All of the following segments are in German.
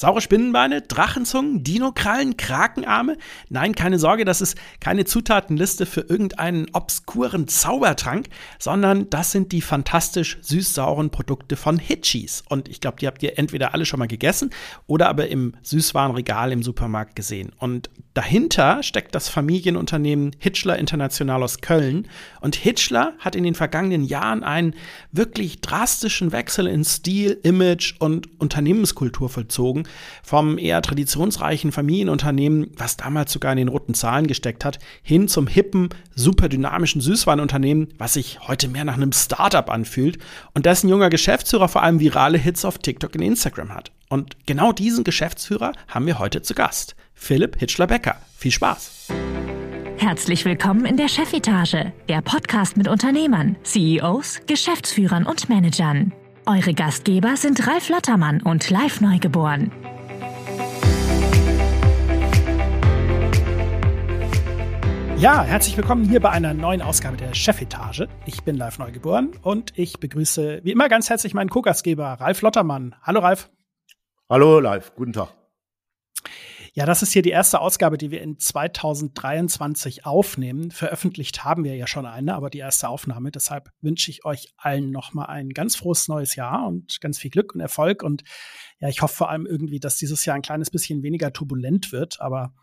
Saure Spinnenbeine, Drachenzungen, Dinokrallen, Krakenarme? Nein, keine Sorge, das ist keine Zutatenliste für irgendeinen obskuren Zaubertrank, sondern das sind die fantastisch süß-sauren Produkte von Hitchies. Und ich glaube, die habt ihr entweder alle schon mal gegessen oder aber im Süßwarenregal im Supermarkt gesehen. Und dahinter steckt das Familienunternehmen Hitchler International aus Köln. Und Hitchler hat in den vergangenen Jahren einen wirklich drastischen Wechsel in Stil, Image und Unternehmenskultur vollzogen vom eher traditionsreichen Familienunternehmen, was damals sogar in den roten Zahlen gesteckt hat, hin zum hippen, super dynamischen Süßwarenunternehmen, was sich heute mehr nach einem Startup anfühlt und dessen junger Geschäftsführer vor allem virale Hits auf TikTok und Instagram hat. Und genau diesen Geschäftsführer haben wir heute zu Gast. Philipp Hitschler-Becker. Viel Spaß! Herzlich willkommen in der Chefetage, der Podcast mit Unternehmern, CEOs, Geschäftsführern und Managern. Eure Gastgeber sind Ralf Lottermann und Live Neugeboren. Ja, herzlich willkommen hier bei einer neuen Ausgabe der Chefetage. Ich bin Live Neugeboren und ich begrüße wie immer ganz herzlich meinen Co-Gastgeber Ralf Lottermann. Hallo Ralf. Hallo Live, guten Tag. Ja, das ist hier die erste Ausgabe, die wir in 2023 aufnehmen. Veröffentlicht haben wir ja schon eine, aber die erste Aufnahme. Deshalb wünsche ich euch allen nochmal ein ganz frohes neues Jahr und ganz viel Glück und Erfolg. Und ja, ich hoffe vor allem irgendwie, dass dieses Jahr ein kleines bisschen weniger turbulent wird. Aber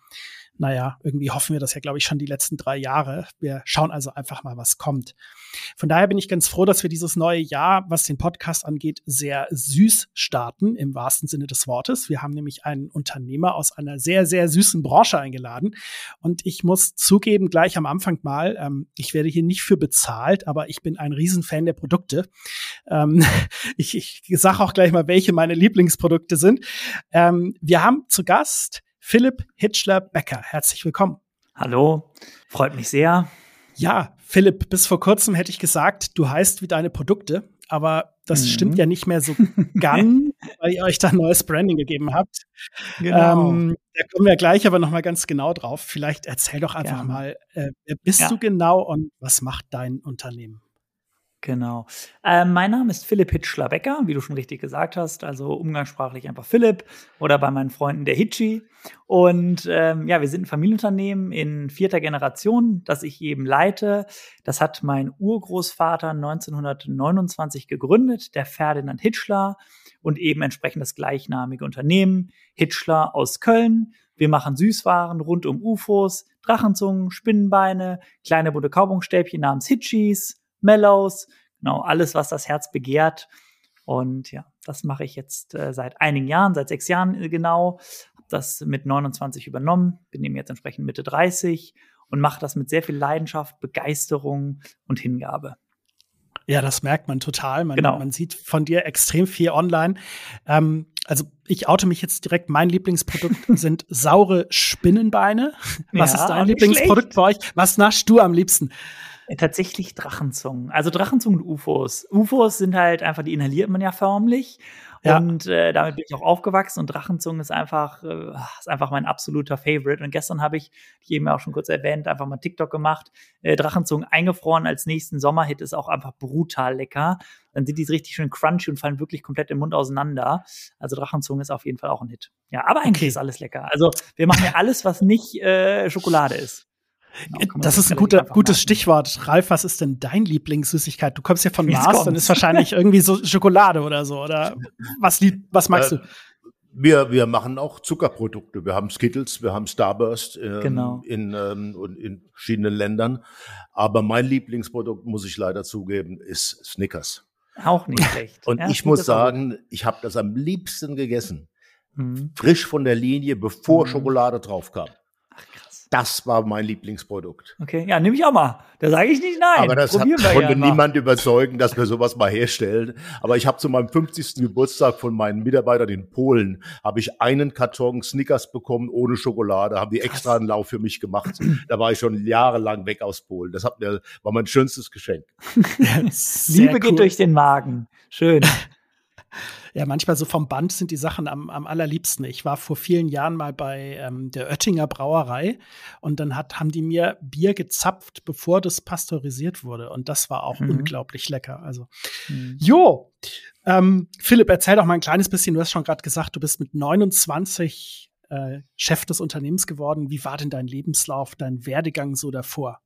naja, irgendwie hoffen wir das ja, glaube ich, schon die letzten drei Jahre. Wir schauen also einfach mal, was kommt. Von daher bin ich ganz froh, dass wir dieses neue Jahr, was den Podcast angeht, sehr süß starten, im wahrsten Sinne des Wortes. Wir haben nämlich einen Unternehmer aus einer sehr, sehr süßen Branche eingeladen. Und ich muss zugeben, gleich am Anfang mal, ähm, ich werde hier nicht für bezahlt, aber ich bin ein Riesenfan der Produkte. Ähm, ich ich sage auch gleich mal, welche meine Lieblingsprodukte sind. Ähm, wir haben zu Gast Philipp Hitchler-Becker. Herzlich willkommen. Hallo, freut mich sehr. Ja, Philipp, bis vor kurzem hätte ich gesagt, du heißt wie deine Produkte, aber das mhm. stimmt ja nicht mehr so ganz, weil ihr euch da neues Branding gegeben habt. Genau. Ähm, da kommen wir gleich aber noch mal ganz genau drauf. Vielleicht erzähl doch einfach Gerne. mal, äh, wer bist ja. du genau und was macht dein Unternehmen? Genau. Ähm, mein Name ist Philipp Hitschler-Becker, wie du schon richtig gesagt hast, also umgangssprachlich einfach Philipp oder bei meinen Freunden der Hitschi. Und ähm, ja, wir sind ein Familienunternehmen in vierter Generation, das ich eben leite. Das hat mein Urgroßvater 1929 gegründet, der Ferdinand Hitschler und eben entsprechend das gleichnamige Unternehmen Hitschler aus Köln. Wir machen Süßwaren rund um UFOs, Drachenzungen, Spinnenbeine, kleine bunte Kaubonstäbchen namens Hitchis, Mellows, genau, alles, was das Herz begehrt. Und ja, das mache ich jetzt äh, seit einigen Jahren, seit sechs Jahren äh, genau. Habe das mit 29 übernommen, bin eben jetzt entsprechend Mitte 30 und mache das mit sehr viel Leidenschaft, Begeisterung und Hingabe. Ja, das merkt man total. Man, genau. man sieht von dir extrem viel online. Ähm, also ich oute mich jetzt direkt. Mein Lieblingsprodukt sind saure Spinnenbeine. Was ja, ist dein Lieblingsprodukt schlecht. bei euch? Was naschst du am liebsten? Tatsächlich Drachenzungen. Also Drachenzungen und UFOs. UFOs sind halt einfach, die inhaliert man ja förmlich. Ja. Und äh, damit bin ich auch aufgewachsen und Drachenzungen ist einfach, äh, ist einfach mein absoluter Favorite. Und gestern habe ich, ich eben auch schon kurz erwähnt, einfach mal TikTok gemacht. Äh, Drachenzungen eingefroren als nächsten Sommerhit ist auch einfach brutal lecker. Dann sind die richtig schön crunchy und fallen wirklich komplett im Mund auseinander. Also Drachenzungen ist auf jeden Fall auch ein Hit. Ja, aber eigentlich okay. ist alles lecker. Also wir machen ja alles, was nicht äh, Schokolade ist. Genau, das ist ein guter, gutes Stichwort. Ralf, was ist denn dein Lieblingssüßigkeit? Du kommst ja von Jetzt Mars, kommt's. dann ist wahrscheinlich irgendwie so Schokolade oder so. Oder was, was magst äh, du? Wir, wir machen auch Zuckerprodukte. Wir haben Skittles, wir haben Starburst ähm, genau. in, ähm, in verschiedenen Ländern. Aber mein Lieblingsprodukt, muss ich leider zugeben, ist Snickers. Auch nicht schlecht. Und ja, ich muss sagen, ich habe das am liebsten gegessen. Mhm. Frisch von der Linie, bevor mhm. Schokolade drauf kam. Das war mein Lieblingsprodukt. Okay, ja, nehme ich auch mal. Da sage ich nicht nein. Aber das hat, konnte niemand überzeugen, dass wir sowas mal herstellen. Aber ich habe zu meinem 50. Geburtstag von meinen Mitarbeitern in Polen, habe ich einen Karton Snickers bekommen ohne Schokolade, haben die extra einen Lauf für mich gemacht. Da war ich schon jahrelang weg aus Polen. Das hat mir, war mein schönstes Geschenk. Liebe cool. geht durch den Magen. Schön. Ja, manchmal so vom Band sind die Sachen am, am allerliebsten. Ich war vor vielen Jahren mal bei ähm, der Oettinger Brauerei und dann hat, haben die mir Bier gezapft, bevor das pasteurisiert wurde. Und das war auch mhm. unglaublich lecker. Also, mhm. jo. Ähm, Philipp, erzähl doch mal ein kleines bisschen. Du hast schon gerade gesagt, du bist mit 29 äh, Chef des Unternehmens geworden. Wie war denn dein Lebenslauf, dein Werdegang so davor?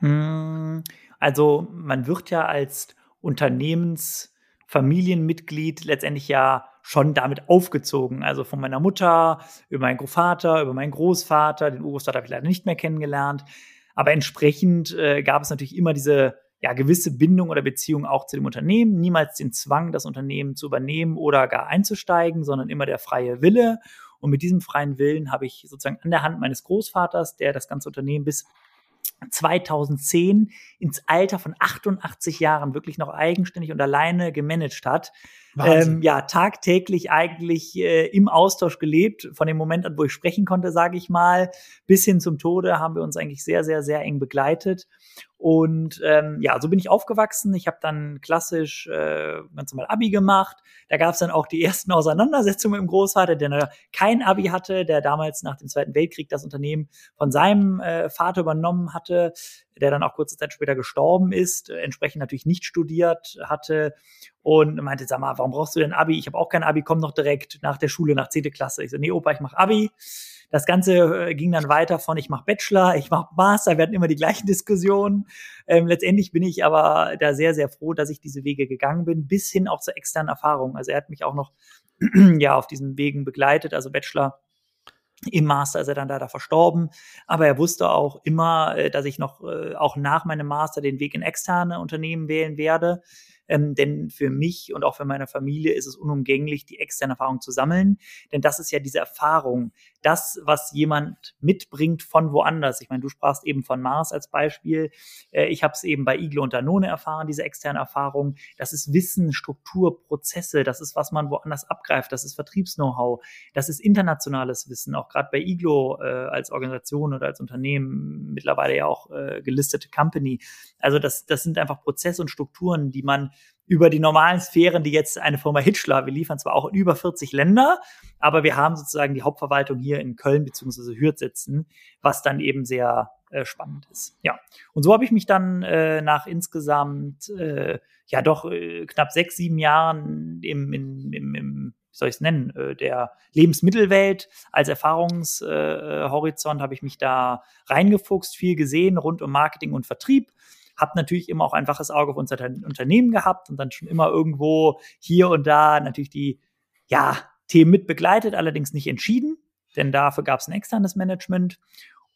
Hm, also, man wird ja als Unternehmens Familienmitglied letztendlich ja schon damit aufgezogen. Also von meiner Mutter, über meinen Vater, über meinen Großvater. Den Urgroßvater habe ich leider nicht mehr kennengelernt. Aber entsprechend äh, gab es natürlich immer diese ja, gewisse Bindung oder Beziehung auch zu dem Unternehmen. Niemals den Zwang, das Unternehmen zu übernehmen oder gar einzusteigen, sondern immer der freie Wille. Und mit diesem freien Willen habe ich sozusagen an der Hand meines Großvaters, der das ganze Unternehmen bis 2010 ins Alter von 88 Jahren wirklich noch eigenständig und alleine gemanagt hat. Ähm, ja, tagtäglich eigentlich äh, im Austausch gelebt. Von dem Moment an, wo ich sprechen konnte, sage ich mal, bis hin zum Tode haben wir uns eigentlich sehr, sehr, sehr eng begleitet. Und ähm, ja, so bin ich aufgewachsen. Ich habe dann klassisch äh, ganz normal Abi gemacht. Da gab es dann auch die ersten Auseinandersetzungen mit dem Großvater, der kein Abi hatte, der damals nach dem Zweiten Weltkrieg das Unternehmen von seinem äh, Vater übernommen hatte, der dann auch kurze Zeit später gestorben ist, äh, entsprechend natürlich nicht studiert hatte und meinte, sag mal, warum brauchst du denn Abi? Ich habe auch kein Abi, komm doch direkt nach der Schule, nach 10. Klasse. Ich so, nee, Opa, ich mache Abi. Das Ganze äh, ging dann weiter von, ich mache Bachelor, ich mache Master, wir hatten immer die gleichen Diskussionen. Ähm, letztendlich bin ich aber da sehr, sehr froh, dass ich diese Wege gegangen bin, bis hin auch zur externen Erfahrung. Also er hat mich auch noch ja auf diesen Wegen begleitet, also Bachelor im Master ist er dann leider verstorben, aber er wusste auch immer, äh, dass ich noch äh, auch nach meinem Master den Weg in externe Unternehmen wählen werde. Ähm, denn für mich und auch für meine Familie ist es unumgänglich, die externe Erfahrung zu sammeln. Denn das ist ja diese Erfahrung, das, was jemand mitbringt von woanders. Ich meine, du sprachst eben von Mars als Beispiel. Äh, ich habe es eben bei Iglo und Danone erfahren, diese externe Erfahrung. Das ist Wissen, Struktur, Prozesse. Das ist, was man woanders abgreift. Das ist Vertriebs-Know-how. Das ist internationales Wissen. Auch gerade bei Iglo äh, als Organisation oder als Unternehmen, mittlerweile ja auch äh, gelistete Company. Also das, das sind einfach Prozesse und Strukturen, die man über die normalen Sphären, die jetzt eine Firma Hitchler, wir liefern zwar auch in über 40 Länder, aber wir haben sozusagen die Hauptverwaltung hier in Köln beziehungsweise Hürth sitzen, was dann eben sehr äh, spannend ist. Ja, und so habe ich mich dann äh, nach insgesamt äh, ja doch äh, knapp sechs, sieben Jahren im, im, im, im wie soll ich es nennen, äh, der Lebensmittelwelt als Erfahrungshorizont äh, habe ich mich da reingefuchst, viel gesehen rund um Marketing und Vertrieb habe natürlich immer auch ein waches Auge auf unser Unternehmen gehabt und dann schon immer irgendwo hier und da natürlich die ja, Themen mit begleitet, allerdings nicht entschieden, denn dafür gab es ein externes Management.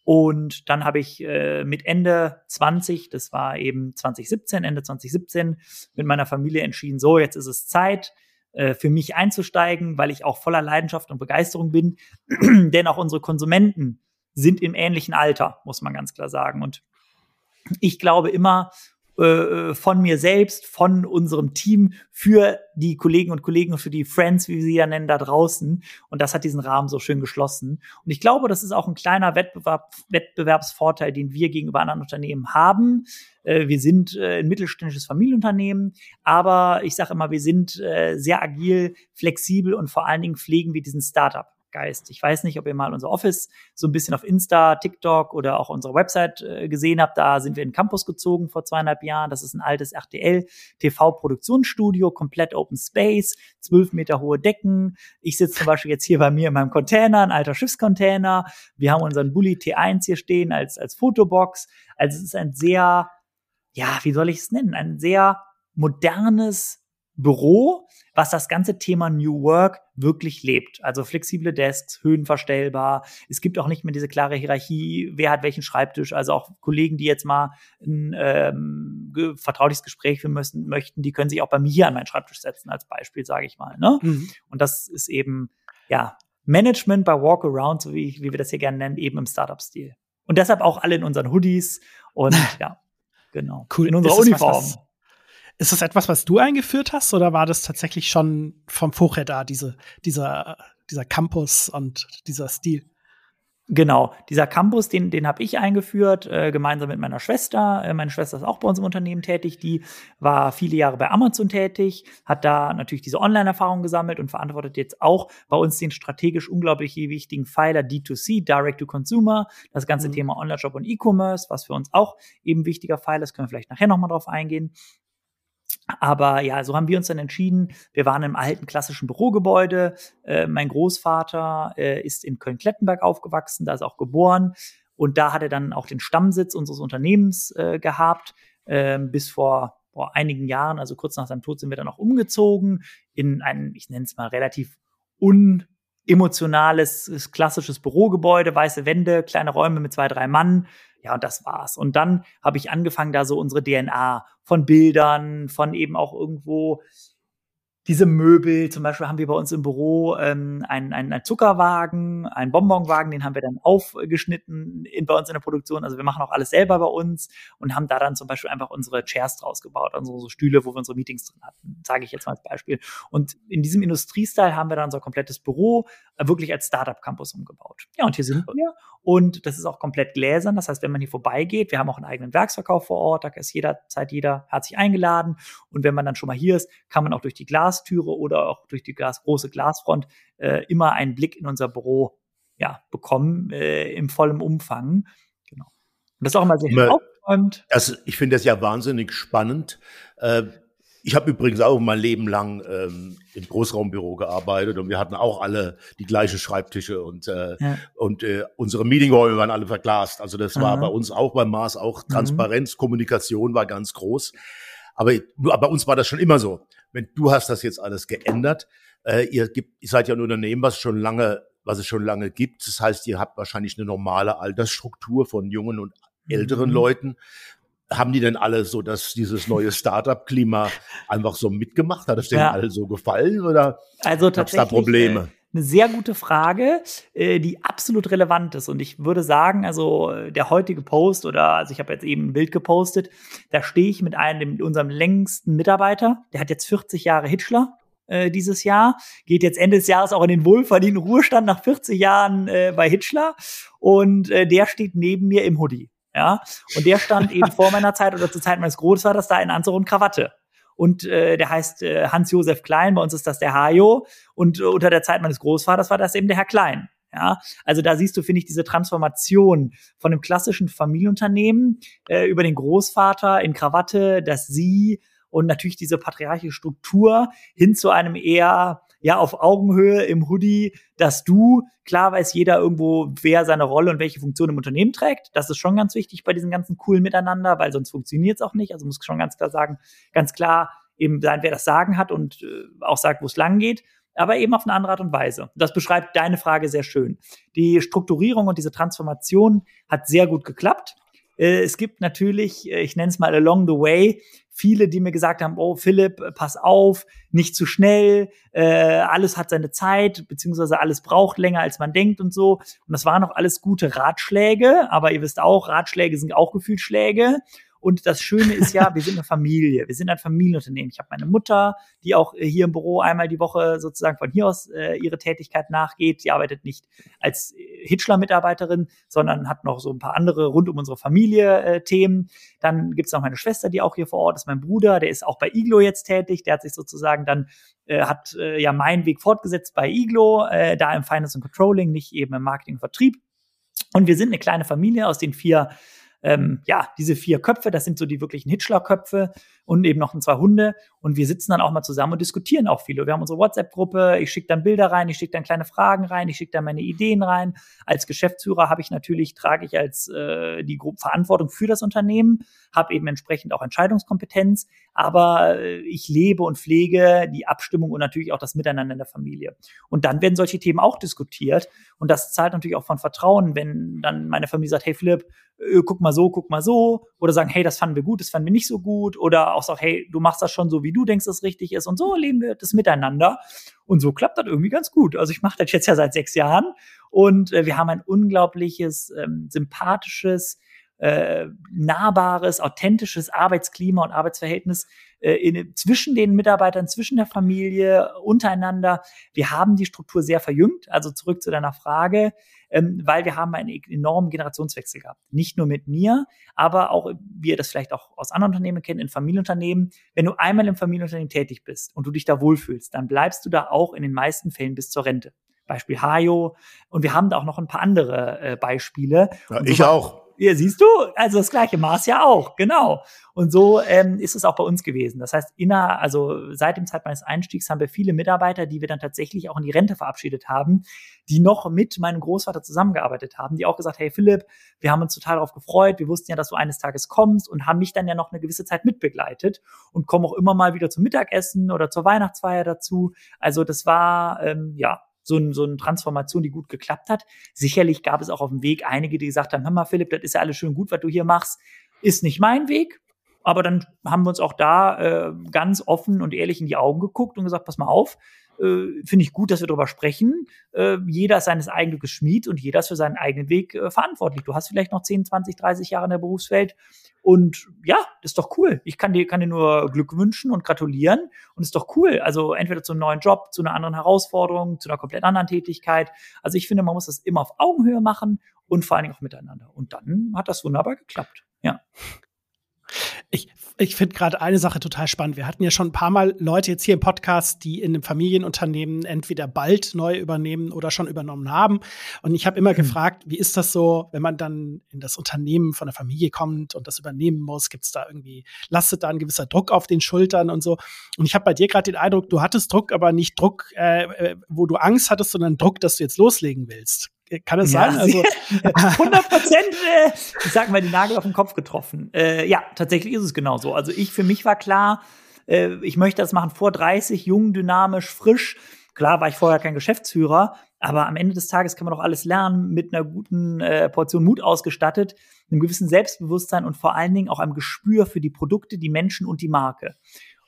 Und dann habe ich äh, mit Ende 20, das war eben 2017, Ende 2017, mit meiner Familie entschieden, so, jetzt ist es Zeit, äh, für mich einzusteigen, weil ich auch voller Leidenschaft und Begeisterung bin. Denn auch unsere Konsumenten sind im ähnlichen Alter, muss man ganz klar sagen. Und ich glaube immer äh, äh, von mir selbst, von unserem Team für die Kollegen und Kollegen für die Friends, wie wir sie ja nennen, da draußen. Und das hat diesen Rahmen so schön geschlossen. Und ich glaube, das ist auch ein kleiner Wettbewerb, Wettbewerbsvorteil, den wir gegenüber anderen Unternehmen haben. Äh, wir sind ein mittelständisches Familienunternehmen, aber ich sage immer, wir sind sehr agil, flexibel und vor allen Dingen pflegen wir diesen Startup. Geist. Ich weiß nicht, ob ihr mal unser Office so ein bisschen auf Insta, TikTok oder auch unsere Website äh, gesehen habt. Da sind wir in den Campus gezogen vor zweieinhalb Jahren. Das ist ein altes RTL TV-Produktionsstudio, komplett Open Space, zwölf Meter hohe Decken. Ich sitze zum Beispiel jetzt hier bei mir in meinem Container, ein alter Schiffscontainer. Wir haben unseren Bulli T1 hier stehen als, als Fotobox. Also es ist ein sehr, ja, wie soll ich es nennen? Ein sehr modernes Büro, was das ganze Thema New Work wirklich lebt. Also flexible Desks, höhenverstellbar. Es gibt auch nicht mehr diese klare Hierarchie, wer hat welchen Schreibtisch. Also auch Kollegen, die jetzt mal ein ähm, vertrauliches Gespräch führen müssen, möchten, die können sich auch bei mir hier an meinen Schreibtisch setzen, als Beispiel, sage ich mal. Ne? Mhm. Und das ist eben, ja, Management bei Walkaround, so wie, wie wir das hier gerne nennen, eben im Startup-Stil. Und deshalb auch alle in unseren Hoodies und ja, genau. Cool. In unserer Uniform. Was, ist das etwas, was du eingeführt hast, oder war das tatsächlich schon vom Vorher da, diese, dieser, dieser Campus und dieser Stil? Genau, dieser Campus, den, den habe ich eingeführt, äh, gemeinsam mit meiner Schwester. Äh, meine Schwester ist auch bei uns im Unternehmen tätig. Die war viele Jahre bei Amazon tätig, hat da natürlich diese Online-Erfahrung gesammelt und verantwortet jetzt auch bei uns den strategisch unglaublich wichtigen Pfeiler D2C, Direct to Consumer, das ganze mhm. Thema Online-Shop und E-Commerce, was für uns auch eben wichtiger Pfeiler ist, können wir vielleicht nachher nochmal drauf eingehen. Aber ja, so haben wir uns dann entschieden. Wir waren im alten klassischen Bürogebäude. Äh, mein Großvater äh, ist in Köln-Klettenberg aufgewachsen, da ist auch geboren. Und da hat er dann auch den Stammsitz unseres Unternehmens äh, gehabt, ähm, bis vor, vor einigen Jahren, also kurz nach seinem Tod, sind wir dann auch umgezogen in ein, ich nenne es mal, relativ unemotionales, klassisches Bürogebäude, weiße Wände, kleine Räume mit zwei, drei Mann. Ja, und das war's. Und dann habe ich angefangen, da so unsere DNA von Bildern, von eben auch irgendwo diese Möbel, zum Beispiel haben wir bei uns im Büro ähm, einen, einen, einen Zuckerwagen, einen Bonbonwagen, den haben wir dann aufgeschnitten in, bei uns in der Produktion. Also wir machen auch alles selber bei uns und haben da dann zum Beispiel einfach unsere Chairs draus gebaut, also so Stühle, wo wir unsere Meetings drin hatten, sage ich jetzt mal als Beispiel. Und in diesem Industriestyle haben wir dann unser komplettes Büro äh, wirklich als Startup-Campus umgebaut. Ja, und hier sind wir und das ist auch komplett gläsern. Das heißt, wenn man hier vorbeigeht, wir haben auch einen eigenen Werksverkauf vor Ort, da ist jederzeit jeder herzlich eingeladen. Und wenn man dann schon mal hier ist, kann man auch durch die Glastüre oder auch durch die Glas, große Glasfront äh, immer einen Blick in unser Büro ja, bekommen äh, im vollen Umfang. Genau. Und das ist auch immer sehr aufgeräumt. ich finde das ja wahnsinnig spannend. Äh, ich habe übrigens auch mein Leben lang ähm, im Großraumbüro gearbeitet und wir hatten auch alle die gleichen Schreibtische und, äh, ja. und äh, unsere Meetingräume waren alle verglast. Also das Aha. war bei uns auch beim Mars auch mhm. Transparenz, mhm. Kommunikation war ganz groß. Aber bei uns war das schon immer so. Wenn du hast das jetzt alles geändert, äh, ihr, gibt, ihr seid ja ein Unternehmen, was schon lange, was es schon lange gibt. Das heißt, ihr habt wahrscheinlich eine normale Altersstruktur von jungen und älteren mhm. Leuten haben die denn alle so, dass dieses neue Startup-Klima einfach so mitgemacht? Hat es denen ja. alle so gefallen oder also gab es da Probleme? Eine sehr gute Frage, äh, die absolut relevant ist. Und ich würde sagen, also äh, der heutige Post oder, also ich habe jetzt eben ein Bild gepostet, da stehe ich mit einem, mit unserem längsten Mitarbeiter, der hat jetzt 40 Jahre Hitchler äh, dieses Jahr, geht jetzt Ende des Jahres auch in den wohlverdienten Ruhestand nach 40 Jahren äh, bei Hitchler und äh, der steht neben mir im Hoodie. Ja, und der stand eben vor meiner Zeit oder zur Zeit meines Großvaters da in Anzug und Krawatte. Und äh, der heißt äh, Hans-Josef Klein, bei uns ist das der Hajo. Und äh, unter der Zeit meines Großvaters war das eben der Herr Klein. Ja, also da siehst du, finde ich, diese Transformation von einem klassischen Familienunternehmen äh, über den Großvater in Krawatte, das Sie und natürlich diese patriarchische Struktur hin zu einem eher ja auf Augenhöhe im Hoodie, dass du, klar weiß jeder irgendwo, wer seine Rolle und welche Funktion im Unternehmen trägt. Das ist schon ganz wichtig bei diesem ganzen coolen Miteinander, weil sonst funktioniert es auch nicht. Also muss schon ganz klar sagen, ganz klar eben sein, wer das Sagen hat und äh, auch sagt, wo es lang geht aber eben auf eine andere Art und Weise. Das beschreibt deine Frage sehr schön. Die Strukturierung und diese Transformation hat sehr gut geklappt. Äh, es gibt natürlich, äh, ich nenne es mal along the way, viele, die mir gesagt haben, oh Philipp, äh, pass auf, nicht zu schnell, äh, alles hat seine Zeit, beziehungsweise alles braucht länger, als man denkt und so. Und das waren auch alles gute Ratschläge, aber ihr wisst auch, Ratschläge sind auch Gefühlsschläge. Und das Schöne ist ja, wir sind eine Familie, wir sind ein Familienunternehmen. Ich habe meine Mutter, die auch hier im Büro einmal die Woche sozusagen von hier aus äh, ihre Tätigkeit nachgeht. Die arbeitet nicht als Hitchler-Mitarbeiterin, sondern hat noch so ein paar andere rund um unsere Familie äh, Themen. Dann gibt's noch meine Schwester, die auch hier vor Ort ist, mein Bruder, der ist auch bei Iglo jetzt tätig. Der hat sich sozusagen dann äh, hat äh, ja meinen Weg fortgesetzt bei Iglo, äh, da im Finance und Controlling, nicht eben im Marketing und Vertrieb. Und wir sind eine kleine Familie aus den vier ähm, ja, diese vier Köpfe, das sind so die wirklichen Hitchler-Köpfe und eben noch ein, zwei Hunde. Und wir sitzen dann auch mal zusammen und diskutieren auch viel. Wir haben unsere WhatsApp-Gruppe, ich schicke dann Bilder rein, ich schicke dann kleine Fragen rein, ich schicke dann meine Ideen rein. Als Geschäftsführer habe ich natürlich, trage ich als äh, die Verantwortung für das Unternehmen, habe eben entsprechend auch Entscheidungskompetenz, aber äh, ich lebe und pflege die Abstimmung und natürlich auch das Miteinander in der Familie. Und dann werden solche Themen auch diskutiert. Und das zahlt natürlich auch von Vertrauen, wenn dann meine Familie sagt, hey Philipp, guck mal so, guck mal so, oder sagen, hey, das fanden wir gut, das fanden wir nicht so gut, oder auch sagen, hey, du machst das schon so, wie du denkst, es richtig ist, und so leben wir das miteinander. Und so klappt das irgendwie ganz gut. Also ich mache das jetzt ja seit sechs Jahren und äh, wir haben ein unglaubliches, ähm, sympathisches, äh, nahbares, authentisches Arbeitsklima und Arbeitsverhältnis äh, in, zwischen den Mitarbeitern, zwischen der Familie, untereinander. Wir haben die Struktur sehr verjüngt. Also zurück zu deiner Frage ähm, weil wir haben einen enormen Generationswechsel gehabt. Nicht nur mit mir, aber auch, wie ihr das vielleicht auch aus anderen Unternehmen kennt, in Familienunternehmen. Wenn du einmal im Familienunternehmen tätig bist und du dich da wohlfühlst, dann bleibst du da auch in den meisten Fällen bis zur Rente. Beispiel Hajo. Und wir haben da auch noch ein paar andere äh, Beispiele. Ja, ich auch. Ja, siehst du, also das gleiche Maß ja auch, genau. Und so ähm, ist es auch bei uns gewesen. Das heißt, inner, also seit dem Zeit meines Einstiegs haben wir viele Mitarbeiter, die wir dann tatsächlich auch in die Rente verabschiedet haben, die noch mit meinem Großvater zusammengearbeitet haben, die auch gesagt, hey Philipp, wir haben uns total darauf gefreut, wir wussten ja, dass du eines Tages kommst und haben mich dann ja noch eine gewisse Zeit mitbegleitet und kommen auch immer mal wieder zum Mittagessen oder zur Weihnachtsfeier dazu. Also das war ähm, ja so, ein, so eine Transformation, die gut geklappt hat. Sicherlich gab es auch auf dem Weg einige, die gesagt haben, hör mal, Philipp, das ist ja alles schön gut, was du hier machst, ist nicht mein Weg. Aber dann haben wir uns auch da äh, ganz offen und ehrlich in die Augen geguckt und gesagt, pass mal auf, äh, finde ich gut, dass wir darüber sprechen. Äh, jeder ist seines eigenen Schmied und jeder ist für seinen eigenen Weg äh, verantwortlich. Du hast vielleicht noch 10, 20, 30 Jahre in der Berufswelt und ja, ist doch cool. Ich kann dir, kann dir nur Glück wünschen und gratulieren und ist doch cool. Also entweder zu einem neuen Job, zu einer anderen Herausforderung, zu einer komplett anderen Tätigkeit. Also ich finde, man muss das immer auf Augenhöhe machen und vor allen Dingen auch miteinander. Und dann hat das wunderbar geklappt. Ja. Ich, ich finde gerade eine Sache total spannend. Wir hatten ja schon ein paar Mal Leute jetzt hier im Podcast, die in einem Familienunternehmen entweder bald neu übernehmen oder schon übernommen haben. Und ich habe immer mhm. gefragt, wie ist das so, wenn man dann in das Unternehmen von der Familie kommt und das übernehmen muss? Gibt es da irgendwie, lastet da ein gewisser Druck auf den Schultern und so? Und ich habe bei dir gerade den Eindruck, du hattest Druck, aber nicht Druck, äh, äh wo du Angst hattest, sondern Druck, dass du jetzt loslegen willst. Kann es ja, sein? Also 100 Prozent, äh, ich sag mal, die Nagel auf den Kopf getroffen. Äh, ja, tatsächlich ist es genauso. Also ich, für mich war klar, äh, ich möchte das machen vor 30, jung, dynamisch, frisch. Klar war ich vorher kein Geschäftsführer, aber am Ende des Tages kann man doch alles lernen, mit einer guten äh, Portion Mut ausgestattet, einem gewissen Selbstbewusstsein und vor allen Dingen auch einem Gespür für die Produkte, die Menschen und die Marke.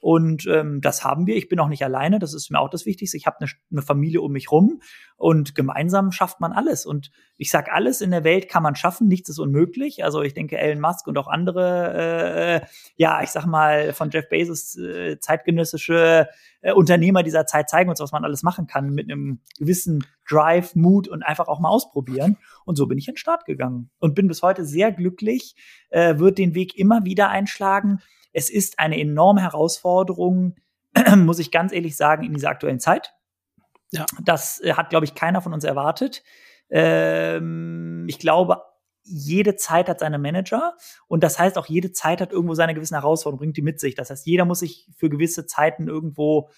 Und ähm, das haben wir. Ich bin auch nicht alleine. Das ist mir auch das Wichtigste. Ich habe eine, eine Familie um mich rum und gemeinsam schafft man alles. Und ich sage, alles in der Welt kann man schaffen. Nichts ist unmöglich. Also ich denke, Elon Musk und auch andere, äh, ja, ich sag mal, von Jeff Bezos äh, zeitgenössische äh, Unternehmer dieser Zeit zeigen uns, was man alles machen kann mit einem gewissen Drive, Mut und einfach auch mal ausprobieren. Und so bin ich in den Start gegangen und bin bis heute sehr glücklich, äh, wird den Weg immer wieder einschlagen es ist eine enorme Herausforderung, muss ich ganz ehrlich sagen, in dieser aktuellen Zeit. Ja. Das äh, hat, glaube ich, keiner von uns erwartet. Ähm, ich glaube, jede Zeit hat seine Manager und das heißt auch jede Zeit hat irgendwo seine gewissen Herausforderungen, bringt die mit sich. Das heißt, jeder muss sich für gewisse Zeiten irgendwo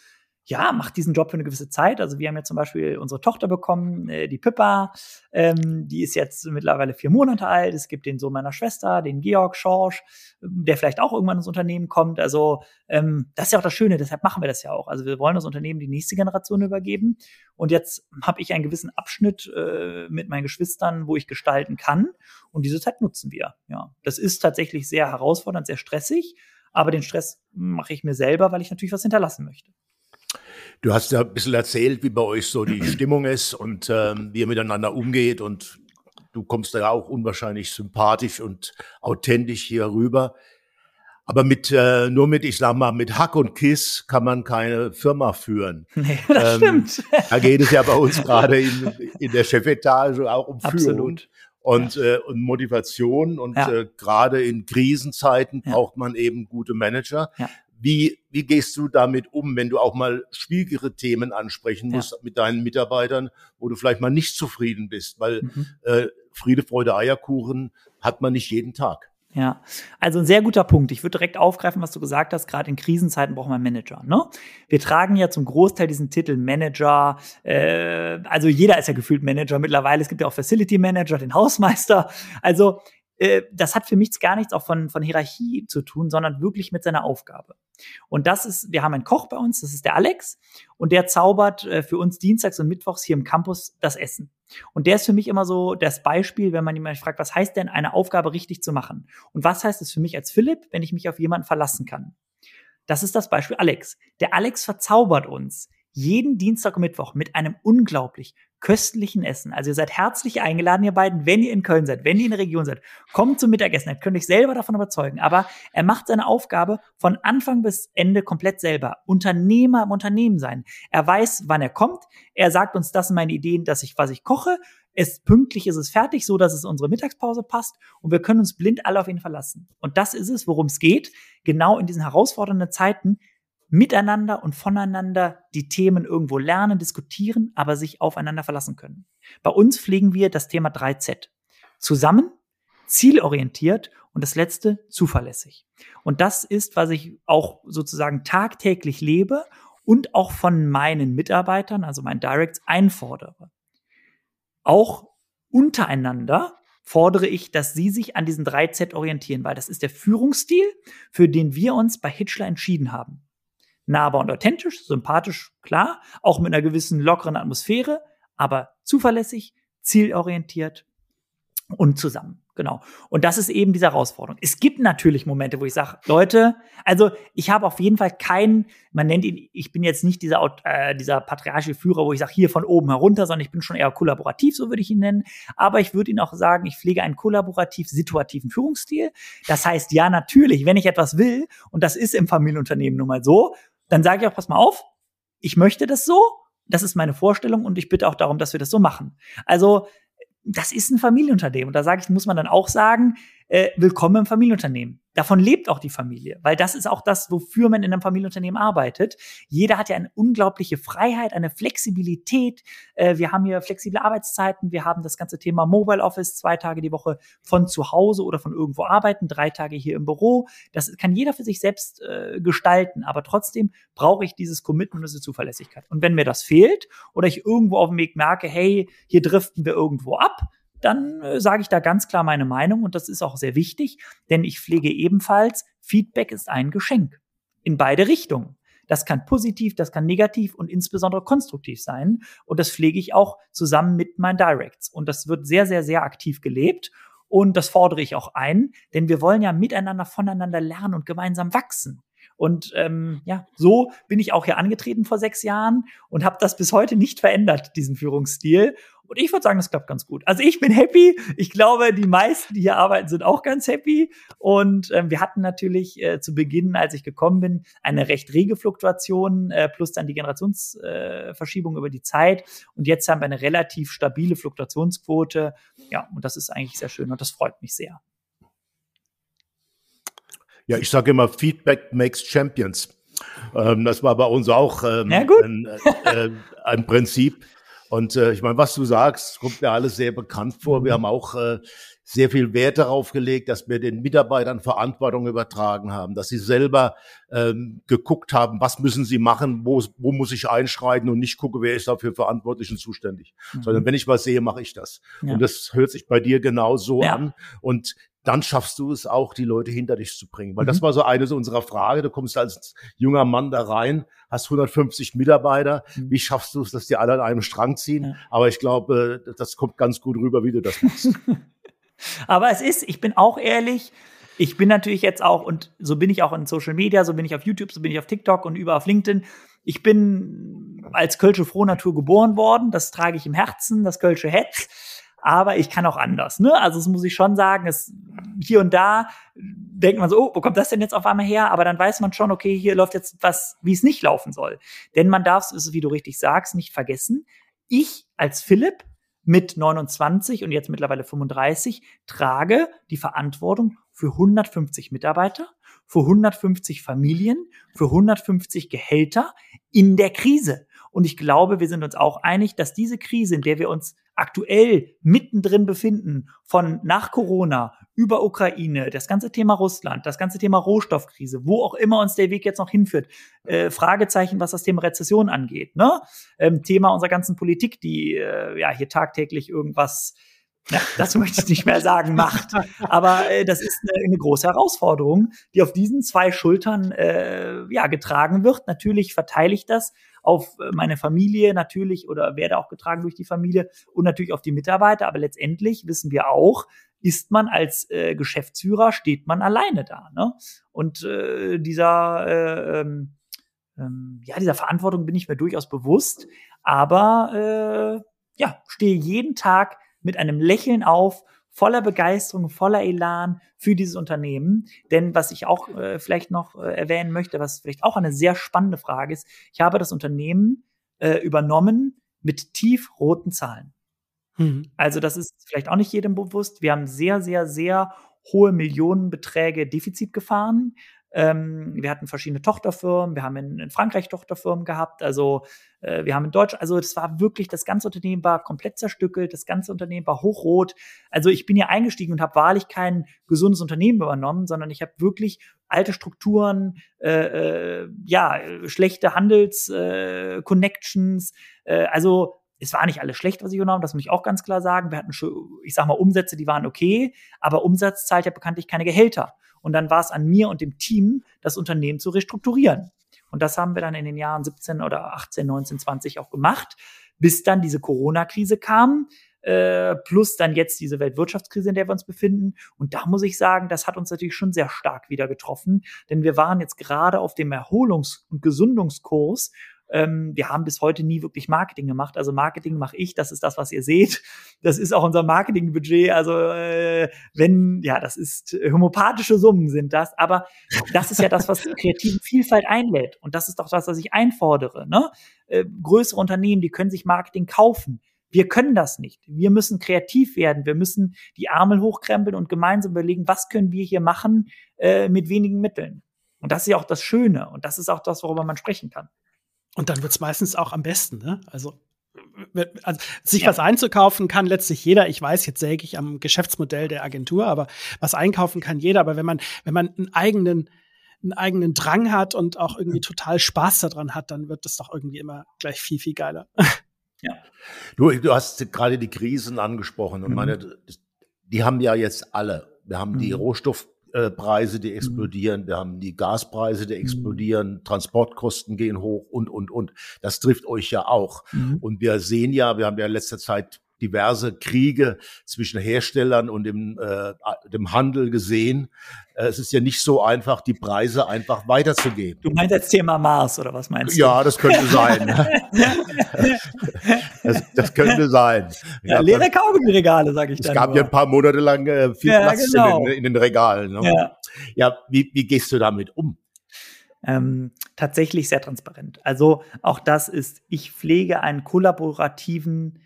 ja, macht diesen Job für eine gewisse Zeit. Also wir haben ja zum Beispiel unsere Tochter bekommen, äh, die Pippa, ähm, die ist jetzt mittlerweile vier Monate alt. Es gibt den Sohn meiner Schwester, den Georg Schorsch, der vielleicht auch irgendwann ins Unternehmen kommt. Also ähm, das ist ja auch das Schöne, deshalb machen wir das ja auch. Also wir wollen das Unternehmen die nächste Generation übergeben. Und jetzt habe ich einen gewissen Abschnitt äh, mit meinen Geschwistern, wo ich gestalten kann. Und diese Zeit nutzen wir. Ja, das ist tatsächlich sehr herausfordernd, sehr stressig. Aber den Stress mache ich mir selber, weil ich natürlich was hinterlassen möchte. Du hast ja ein bisschen erzählt, wie bei euch so die Stimmung ist und ähm, wie ihr miteinander umgeht und du kommst da ja auch unwahrscheinlich sympathisch und authentisch hier rüber. Aber mit äh, nur mit, ich sag mal, mit Hack und Kiss kann man keine Firma führen. Nee, das ähm, stimmt. Da geht es ja bei uns gerade in, in der Chefetage auch um Absolut. Führung und, ja. äh, und Motivation. Und ja. äh, gerade in Krisenzeiten ja. braucht man eben gute Manager. Wie, wie gehst du damit um, wenn du auch mal schwierigere Themen ansprechen musst ja. mit deinen Mitarbeitern, wo du vielleicht mal nicht zufrieden bist? Weil mhm. äh, Friede, Freude, Eierkuchen hat man nicht jeden Tag. Ja, also ein sehr guter Punkt. Ich würde direkt aufgreifen, was du gesagt hast. Gerade in Krisenzeiten braucht man Manager. Ne? Wir tragen ja zum Großteil diesen Titel Manager. Äh, also jeder ist ja gefühlt Manager mittlerweile. Es gibt ja auch Facility Manager, den Hausmeister. Also äh, das hat für mich gar nichts auch von, von Hierarchie zu tun, sondern wirklich mit seiner Aufgabe. Und das ist, wir haben einen Koch bei uns, das ist der Alex, und der zaubert äh, für uns dienstags und mittwochs hier im Campus das Essen. Und der ist für mich immer so das Beispiel, wenn man jemanden fragt, was heißt denn eine Aufgabe richtig zu machen? Und was heißt es für mich als Philipp, wenn ich mich auf jemanden verlassen kann? Das ist das Beispiel Alex. Der Alex verzaubert uns jeden Dienstag und Mittwoch mit einem unglaublich köstlichen Essen. Also ihr seid herzlich eingeladen, ihr beiden, wenn ihr in Köln seid, wenn ihr in der Region seid. Kommt zum Mittagessen, ihr könnt euch selber davon überzeugen. Aber er macht seine Aufgabe von Anfang bis Ende komplett selber. Unternehmer im Unternehmen sein. Er weiß, wann er kommt. Er sagt uns, das sind meine Ideen, dass ich, was ich koche. Es pünktlich ist es fertig, so dass es unsere Mittagspause passt und wir können uns blind alle auf ihn verlassen. Und das ist es, worum es geht. Genau in diesen herausfordernden Zeiten miteinander und voneinander die Themen irgendwo lernen, diskutieren, aber sich aufeinander verlassen können. Bei uns pflegen wir das Thema 3Z. Zusammen, zielorientiert und das letzte zuverlässig. Und das ist, was ich auch sozusagen tagtäglich lebe und auch von meinen Mitarbeitern, also meinen Directs, einfordere. Auch untereinander fordere ich, dass sie sich an diesen 3Z orientieren, weil das ist der Führungsstil, für den wir uns bei Hitchler entschieden haben nahbar und authentisch, sympathisch, klar, auch mit einer gewissen lockeren Atmosphäre, aber zuverlässig, zielorientiert und zusammen. Genau. Und das ist eben diese Herausforderung. Es gibt natürlich Momente, wo ich sage, Leute, also ich habe auf jeden Fall keinen, man nennt ihn, ich bin jetzt nicht dieser, äh, dieser patriarchische Führer, wo ich sage, hier von oben herunter, sondern ich bin schon eher kollaborativ, so würde ich ihn nennen. Aber ich würde ihn auch sagen, ich pflege einen kollaborativ-situativen Führungsstil. Das heißt, ja, natürlich, wenn ich etwas will, und das ist im Familienunternehmen nun mal so, dann sage ich auch, pass mal auf, ich möchte das so, das ist meine Vorstellung und ich bitte auch darum, dass wir das so machen. Also das ist ein Familienunternehmen. Und da sage ich, muss man dann auch sagen, äh, willkommen im Familienunternehmen. Davon lebt auch die Familie, weil das ist auch das, wofür man in einem Familienunternehmen arbeitet. Jeder hat ja eine unglaubliche Freiheit, eine Flexibilität. Äh, wir haben hier flexible Arbeitszeiten, wir haben das ganze Thema Mobile Office, zwei Tage die Woche von zu Hause oder von irgendwo arbeiten, drei Tage hier im Büro. Das kann jeder für sich selbst äh, gestalten, aber trotzdem brauche ich dieses Commitment und diese Zuverlässigkeit. Und wenn mir das fehlt oder ich irgendwo auf dem Weg merke, hey, hier driften wir irgendwo ab, dann äh, sage ich da ganz klar meine Meinung und das ist auch sehr wichtig, denn ich pflege ebenfalls, Feedback ist ein Geschenk in beide Richtungen. Das kann positiv, das kann negativ und insbesondere konstruktiv sein. Und das pflege ich auch zusammen mit meinen Directs. Und das wird sehr, sehr, sehr aktiv gelebt. Und das fordere ich auch ein, denn wir wollen ja miteinander, voneinander lernen und gemeinsam wachsen. Und ähm, ja, so bin ich auch hier angetreten vor sechs Jahren und habe das bis heute nicht verändert, diesen Führungsstil. Und ich würde sagen, das klappt ganz gut. Also ich bin happy. Ich glaube, die meisten, die hier arbeiten, sind auch ganz happy. Und ähm, wir hatten natürlich äh, zu Beginn, als ich gekommen bin, eine recht rege Fluktuation äh, plus dann die Generationsverschiebung äh, über die Zeit. Und jetzt haben wir eine relativ stabile Fluktuationsquote. Ja, und das ist eigentlich sehr schön und das freut mich sehr. Ja, ich sage immer, Feedback makes Champions. Ähm, das war bei uns auch ähm, ja, ein, äh, ein, Prinzip. Und äh, ich meine, was du sagst, kommt mir alles sehr bekannt vor. Wir mhm. haben auch äh, sehr viel Wert darauf gelegt, dass wir den Mitarbeitern Verantwortung übertragen haben, dass sie selber ähm, geguckt haben, was müssen sie machen, wo, wo muss ich einschreiten und nicht gucke, wer ist dafür verantwortlich und zuständig. Mhm. Sondern wenn ich was sehe, mache ich das. Ja. Und das hört sich bei dir genau so ja. an. Und dann schaffst du es auch, die Leute hinter dich zu bringen. Weil mhm. das war so eine so unserer Frage. Du kommst als junger Mann da rein, hast 150 Mitarbeiter. Mhm. Wie schaffst du es, dass die alle an einem Strang ziehen? Ja. Aber ich glaube, das kommt ganz gut rüber, wie du das machst. Aber es ist, ich bin auch ehrlich, ich bin natürlich jetzt auch, und so bin ich auch in Social Media, so bin ich auf YouTube, so bin ich auf TikTok und über auf LinkedIn. Ich bin als Kölsche Frohnatur geboren worden. Das trage ich im Herzen, das Kölsche Hetz aber ich kann auch anders. Ne? Also das muss ich schon sagen, es, hier und da denkt man so, oh, wo kommt das denn jetzt auf einmal her? Aber dann weiß man schon, okay, hier läuft jetzt was, wie es nicht laufen soll. Denn man darf es, wie du richtig sagst, nicht vergessen. Ich als Philipp mit 29 und jetzt mittlerweile 35 trage die Verantwortung für 150 Mitarbeiter, für 150 Familien, für 150 Gehälter in der Krise. Und ich glaube, wir sind uns auch einig, dass diese Krise, in der wir uns aktuell mittendrin befinden, von nach Corona über Ukraine, das ganze Thema Russland, das ganze Thema Rohstoffkrise, wo auch immer uns der Weg jetzt noch hinführt, äh, Fragezeichen, was das Thema Rezession angeht, ne? Ähm, Thema unserer ganzen Politik, die äh, ja hier tagtäglich irgendwas ja, das möchte ich nicht mehr sagen, macht. Aber äh, das ist eine, eine, große Herausforderung, die auf diesen zwei Schultern äh, ja, getragen wird. Natürlich verteile ich das auf äh, meine Familie natürlich oder werde auch getragen durch die Familie und natürlich auf die Mitarbeiter. Aber letztendlich wissen wir auch, ist man als äh, Geschäftsführer, steht man alleine da. Ne? Und äh, dieser, äh, ähm, ähm, ja, dieser Verantwortung bin ich mir durchaus bewusst. Aber äh, ja, stehe jeden Tag mit einem Lächeln auf, voller Begeisterung, voller Elan für dieses Unternehmen. Denn was ich auch äh, vielleicht noch äh, erwähnen möchte, was vielleicht auch eine sehr spannende Frage ist, ich habe das Unternehmen äh, übernommen mit tiefroten Zahlen. Mhm. Also das ist vielleicht auch nicht jedem bewusst. Wir haben sehr, sehr, sehr hohe Millionenbeträge Defizit gefahren. Ähm, wir hatten verschiedene Tochterfirmen, wir haben in, in Frankreich Tochterfirmen gehabt, also äh, wir haben in Deutschland, also es war wirklich, das ganze Unternehmen war komplett zerstückelt, das ganze Unternehmen war hochrot. Also ich bin hier eingestiegen und habe wahrlich kein gesundes Unternehmen übernommen, sondern ich habe wirklich alte Strukturen, äh, äh, ja, schlechte Handels-Connections, äh, äh, also es war nicht alles schlecht, was ich genommen habe, das muss ich auch ganz klar sagen. Wir hatten ich sag mal, Umsätze, die waren okay, aber Umsatz zahlt ja bekanntlich keine Gehälter. Und dann war es an mir und dem Team, das Unternehmen zu restrukturieren. Und das haben wir dann in den Jahren 17 oder 18, 19, 20 auch gemacht, bis dann diese Corona-Krise kam, äh, plus dann jetzt diese Weltwirtschaftskrise, in der wir uns befinden. Und da muss ich sagen, das hat uns natürlich schon sehr stark wieder getroffen, denn wir waren jetzt gerade auf dem Erholungs- und Gesundungskurs ähm, wir haben bis heute nie wirklich Marketing gemacht. Also Marketing mache ich, das ist das, was ihr seht. Das ist auch unser Marketingbudget. Also äh, wenn, ja, das ist äh, homopathische Summen sind das, aber das ist ja das, was kreative Vielfalt einlädt. Und das ist doch das, was ich einfordere. Ne? Äh, größere Unternehmen, die können sich Marketing kaufen. Wir können das nicht. Wir müssen kreativ werden. Wir müssen die Arme hochkrempeln und gemeinsam überlegen, was können wir hier machen äh, mit wenigen Mitteln. Und das ist ja auch das Schöne. Und das ist auch das, worüber man sprechen kann. Und dann wird es meistens auch am besten, ne? Also, also sich ja. was einzukaufen kann letztlich jeder. Ich weiß, jetzt säge ich am Geschäftsmodell der Agentur, aber was einkaufen kann jeder. Aber wenn man, wenn man einen eigenen, einen eigenen Drang hat und auch irgendwie total Spaß daran hat, dann wird das doch irgendwie immer gleich viel, viel geiler. Ja. Du, du hast gerade die Krisen angesprochen und mhm. meine, die haben ja jetzt alle. Wir haben mhm. die Rohstoff äh, Preise, die mhm. explodieren, wir haben die Gaspreise, die mhm. explodieren, Transportkosten gehen hoch und, und, und. Das trifft euch ja auch. Mhm. Und wir sehen ja, wir haben ja in letzter Zeit diverse Kriege zwischen Herstellern und dem, äh, dem Handel gesehen. Äh, es ist ja nicht so einfach, die Preise einfach weiterzugeben. Du meinst das Thema Mars oder was meinst du? Ja, das könnte sein. das, das, könnte sein. Ja, leere Kaugummiregale, sage ich dann. Es gab nur. ja ein paar Monate lang äh, viel ja, Platz genau. in, den, in, den, Regalen. Ne? Ja, ja wie, wie gehst du damit um? Ähm, tatsächlich sehr transparent. Also auch das ist, ich pflege einen kollaborativen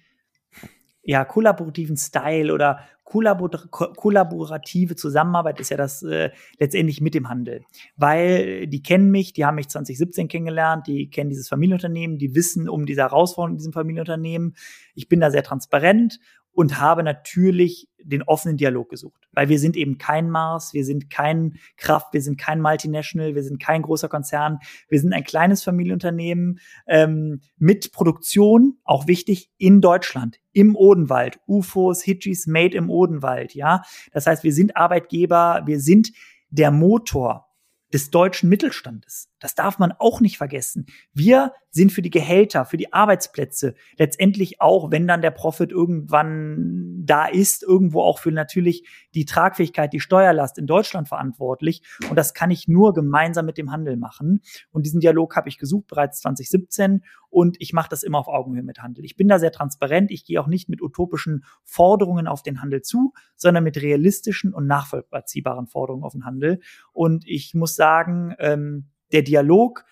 ja, kollaborativen Style oder kollabor kollaborative Zusammenarbeit ist ja das äh, letztendlich mit dem Handel. Weil die kennen mich, die haben mich 2017 kennengelernt, die kennen dieses Familienunternehmen, die wissen um diese Herausforderungen in diesem Familienunternehmen. Ich bin da sehr transparent und habe natürlich den offenen Dialog gesucht. Weil wir sind eben kein Mars, wir sind kein Kraft, wir sind kein Multinational, wir sind kein großer Konzern, wir sind ein kleines Familienunternehmen ähm, mit Produktion, auch wichtig, in Deutschland, im Odenwald. UFOs, Hitchis, Made im Odenwald, ja. Das heißt, wir sind Arbeitgeber, wir sind der Motor des deutschen Mittelstandes. Das darf man auch nicht vergessen. Wir sind für die Gehälter, für die Arbeitsplätze, letztendlich auch, wenn dann der Profit irgendwann da ist, irgendwo auch für natürlich die Tragfähigkeit, die Steuerlast in Deutschland verantwortlich. Und das kann ich nur gemeinsam mit dem Handel machen. Und diesen Dialog habe ich gesucht bereits 2017 und ich mache das immer auf Augenhöhe mit Handel. Ich bin da sehr transparent. Ich gehe auch nicht mit utopischen Forderungen auf den Handel zu, sondern mit realistischen und nachvollziehbaren Forderungen auf den Handel. Und ich muss sagen, ähm, der Dialog,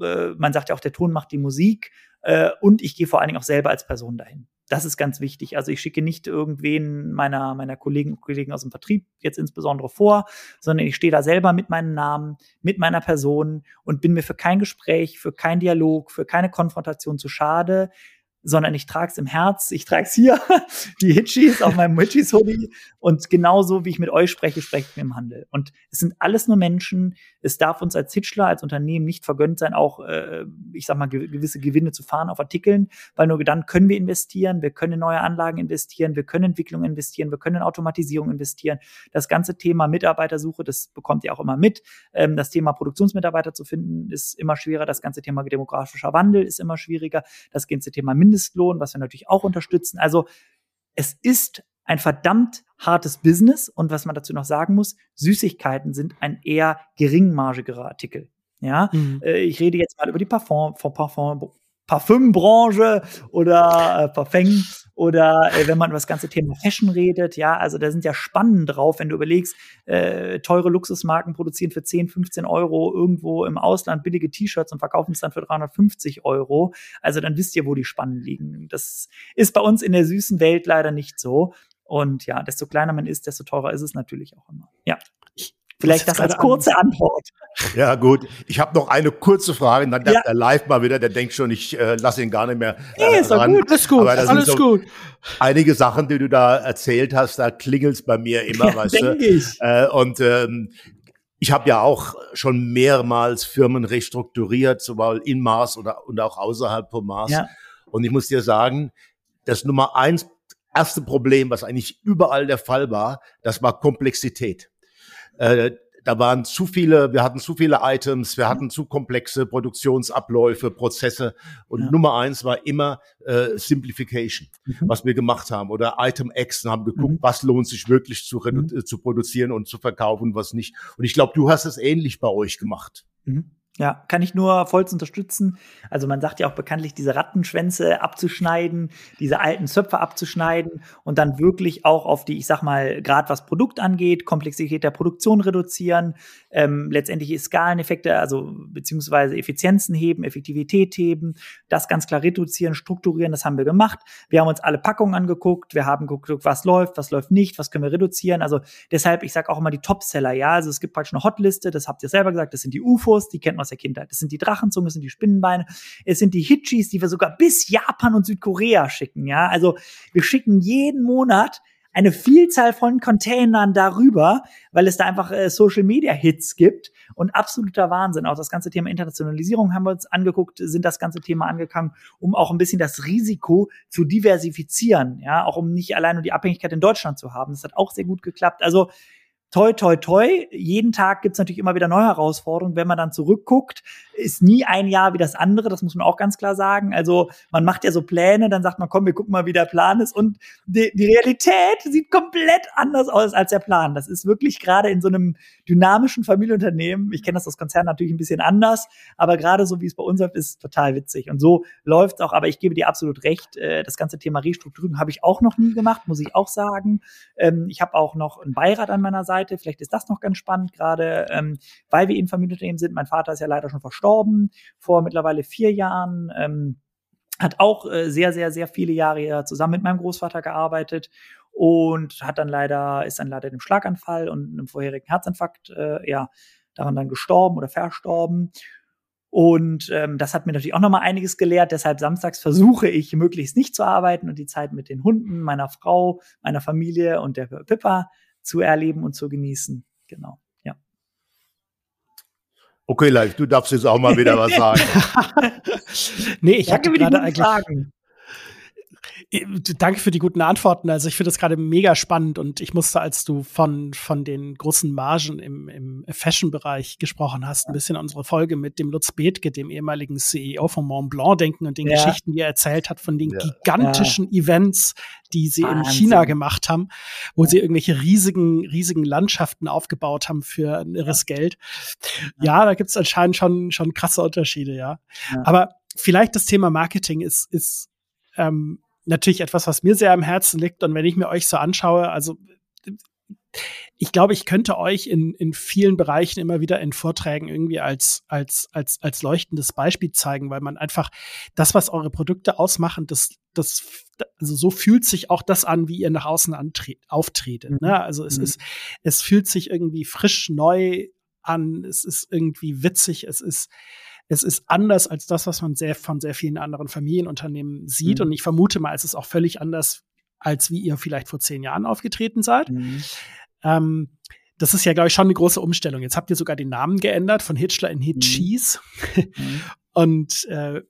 äh, man sagt ja auch, der Ton macht die Musik äh, und ich gehe vor allen Dingen auch selber als Person dahin. Das ist ganz wichtig. Also ich schicke nicht irgendwen meiner, meiner Kollegen und Kollegen aus dem Vertrieb jetzt insbesondere vor, sondern ich stehe da selber mit meinem Namen, mit meiner Person und bin mir für kein Gespräch, für keinen Dialog, für keine Konfrontation zu schade, sondern ich trage es im Herz, ich trage es hier, die Hitchis auf meinem Hitchis-Hoodie und genauso wie ich mit euch spreche, spreche ich mit dem Handel. Und es sind alles nur Menschen, es darf uns als Hitchler, als Unternehmen nicht vergönnt sein, auch, äh, ich sag mal, gewisse Gewinne zu fahren auf Artikeln, weil nur dann können wir investieren, wir können in neue Anlagen investieren, wir können Entwicklung investieren, wir können in Automatisierung investieren. Das ganze Thema Mitarbeitersuche, das bekommt ihr auch immer mit. Ähm, das Thema Produktionsmitarbeiter zu finden, ist immer schwerer. Das ganze Thema demografischer Wandel ist immer schwieriger. Das ganze Thema Mind Mindestlohn, was wir natürlich auch unterstützen. Also es ist ein verdammt hartes Business und was man dazu noch sagen muss, Süßigkeiten sind ein eher geringmargigerer Artikel. Ja, mhm. Äh, ich rede jetzt mal über die Parfum, Parfum Parfümbranche oder äh, Parfum oder äh, wenn man über das ganze Thema Fashion redet, ja, also da sind ja Spannen drauf, wenn du überlegst, äh, teure Luxusmarken produzieren für 10, 15 Euro irgendwo im Ausland billige T-Shirts und verkaufen es dann für 350 Euro. Also dann wisst ihr, wo die Spannen liegen. Das ist bei uns in der süßen Welt leider nicht so. Und ja, desto kleiner man ist, desto teurer ist es natürlich auch immer. Ja. Vielleicht das als kurze Antwort. Ja, gut. Ich habe noch eine kurze Frage. Dann ja. der Live mal wieder, der denkt schon, ich äh, lasse ihn gar nicht mehr. Äh, nee, ist doch gut, alles gut, alles so gut. Einige Sachen, die du da erzählt hast, da klingelt's bei mir immer, ja, weißt du. Ich. Äh, und ähm, ich habe ja auch schon mehrmals Firmen restrukturiert, sowohl in Mars oder und auch außerhalb von Mars. Ja. Und ich muss dir sagen, das Nummer eins erste Problem, was eigentlich überall der Fall war, das war Komplexität. Äh, da waren zu viele, wir hatten zu viele Items, wir hatten zu komplexe Produktionsabläufe, Prozesse. Und ja. Nummer eins war immer äh, Simplification, mhm. was wir gemacht haben. Oder Item X, haben geguckt, mhm. was lohnt sich wirklich zu, mhm. zu produzieren und zu verkaufen, was nicht. Und ich glaube, du hast es ähnlich bei euch gemacht. Ja, kann ich nur vollst unterstützen. Also man sagt ja auch bekanntlich, diese Rattenschwänze abzuschneiden, diese alten Zöpfe abzuschneiden und dann wirklich auch auf die, ich sag mal, gerade was Produkt angeht, Komplexität der Produktion reduzieren, ähm, letztendlich Skaleneffekte, also beziehungsweise Effizienzen heben, Effektivität heben, das ganz klar reduzieren, strukturieren, das haben wir gemacht. Wir haben uns alle Packungen angeguckt, wir haben geguckt, was läuft, was läuft nicht, was können wir reduzieren. Also deshalb, ich sage auch immer die Topseller, ja, also es gibt praktisch eine Hotliste, das habt ihr selber gesagt, das sind die UFOs, die kennt man aus der Kindheit. Das sind die Drachenzungen, das sind die Spinnenbeine, es sind die Hitchis, die wir sogar bis Japan und Südkorea schicken, ja. Also wir schicken jeden Monat eine Vielzahl von Containern darüber, weil es da einfach äh, Social Media Hits gibt und absoluter Wahnsinn. Auch das ganze Thema Internationalisierung haben wir uns angeguckt, sind das ganze Thema angegangen, um auch ein bisschen das Risiko zu diversifizieren, ja, auch um nicht allein nur die Abhängigkeit in Deutschland zu haben. Das hat auch sehr gut geklappt. Also toi, toi, toi. Jeden Tag gibt's natürlich immer wieder neue Herausforderungen. Wenn man dann zurückguckt, ist nie ein Jahr wie das andere. Das muss man auch ganz klar sagen. Also man macht ja so Pläne, dann sagt man, komm, wir gucken mal, wie der Plan ist. Und die, die Realität sieht komplett anders aus als der Plan. Das ist wirklich gerade in so einem dynamischen Familienunternehmen. Ich kenne das aus Konzernen natürlich ein bisschen anders, aber gerade so wie es bei uns läuft, ist total witzig. Und so läuft's auch. Aber ich gebe dir absolut recht. Äh, das ganze Thema Restrukturierung habe ich auch noch nie gemacht, muss ich auch sagen. Ähm, ich habe auch noch einen Beirat an meiner Seite. Vielleicht ist das noch ganz spannend, gerade ähm, weil wir eben Familienunternehmen sind. Mein Vater ist ja leider schon verstorben vor mittlerweile vier Jahren. Ähm, hat auch äh, sehr, sehr, sehr viele Jahre zusammen mit meinem Großvater gearbeitet und hat dann leider, ist dann leider dem Schlaganfall und einem vorherigen Herzinfarkt, äh, ja, daran dann gestorben oder verstorben. Und ähm, das hat mir natürlich auch nochmal einiges gelehrt. Deshalb samstags versuche ich möglichst nicht zu arbeiten und die Zeit mit den Hunden, meiner Frau, meiner Familie und der Pippa zu erleben und zu genießen. Genau. Ja. Okay, Live, du darfst jetzt auch mal wieder was sagen. nee, ich Danke hatte gerade eigentlich. Fragen. Danke für die guten Antworten. Also ich finde das gerade mega spannend und ich musste, als du von, von den großen Margen im, im Fashion-Bereich gesprochen hast, ein bisschen unsere Folge mit dem Lutz Bethke, dem ehemaligen CEO von Mont Blanc denken und den ja. Geschichten, die er erzählt hat von den ja. gigantischen ja. Events, die sie Wahnsinn. in China gemacht haben, wo sie irgendwelche riesigen, riesigen Landschaften aufgebaut haben für ein irres Geld. Ja, da gibt es anscheinend schon, schon krasse Unterschiede, ja. Aber vielleicht das Thema Marketing ist, ist ähm, natürlich etwas, was mir sehr am Herzen liegt. Und wenn ich mir euch so anschaue, also ich glaube, ich könnte euch in, in vielen Bereichen immer wieder in Vorträgen irgendwie als, als, als, als leuchtendes Beispiel zeigen, weil man einfach das, was eure Produkte ausmachen, das, das, also so fühlt sich auch das an, wie ihr nach außen auftretet. Ne? Mhm. Also es mhm. ist, es fühlt sich irgendwie frisch neu an, es ist irgendwie witzig, es ist, es ist anders als das, was man sehr von sehr vielen anderen Familienunternehmen sieht. Mhm. Und ich vermute mal, es ist auch völlig anders, als wie ihr vielleicht vor zehn Jahren aufgetreten seid. Mhm. Ähm, das ist ja, glaube ich, schon eine große Umstellung. Jetzt habt ihr sogar den Namen geändert von Hitchler in Hitchis. Mhm. Und äh,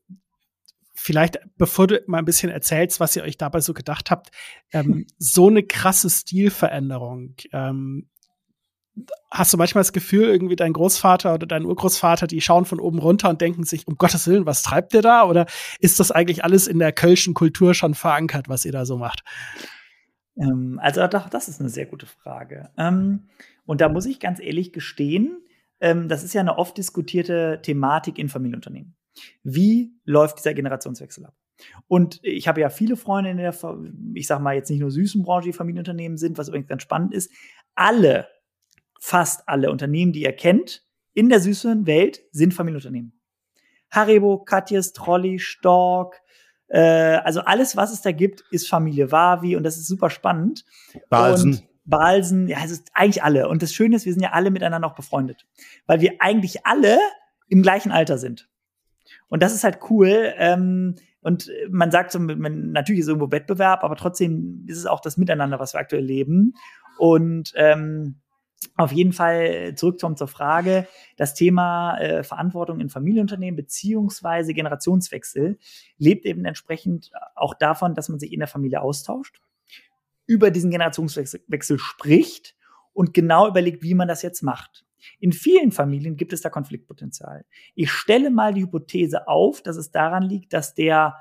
vielleicht, bevor du mal ein bisschen erzählst, was ihr euch dabei so gedacht habt, ähm, so eine krasse Stilveränderung. Ähm, hast du manchmal das Gefühl, irgendwie dein Großvater oder dein Urgroßvater, die schauen von oben runter und denken sich, um Gottes Willen, was treibt ihr da? Oder ist das eigentlich alles in der kölschen Kultur schon verankert, was ihr da so macht? Ähm, also doch, das ist eine sehr gute Frage. Ähm, und da muss ich ganz ehrlich gestehen, ähm, das ist ja eine oft diskutierte Thematik in Familienunternehmen. Wie läuft dieser Generationswechsel ab? Und ich habe ja viele Freunde in der, ich sag mal jetzt nicht nur süßen Branche, die Familienunternehmen sind, was übrigens ganz spannend ist. Alle, fast alle Unternehmen, die ihr kennt, in der süßen Welt sind Familienunternehmen. Haribo, Katjes, Trolli, Stork, äh, also alles, was es da gibt, ist Familie Wavi und das ist super spannend. Balsen. Und Balsen, ja, es ist eigentlich alle. Und das Schöne ist, wir sind ja alle miteinander auch befreundet. Weil wir eigentlich alle im gleichen Alter sind. Und das ist halt cool. Ähm, und man sagt so, man, natürlich ist irgendwo Wettbewerb, aber trotzdem ist es auch das Miteinander, was wir aktuell leben. Und ähm, auf jeden Fall zurückkommen zur Frage, das Thema äh, Verantwortung in Familienunternehmen beziehungsweise Generationswechsel lebt eben entsprechend auch davon, dass man sich in der Familie austauscht, über diesen Generationswechsel spricht und genau überlegt, wie man das jetzt macht. In vielen Familien gibt es da Konfliktpotenzial. Ich stelle mal die Hypothese auf, dass es daran liegt, dass der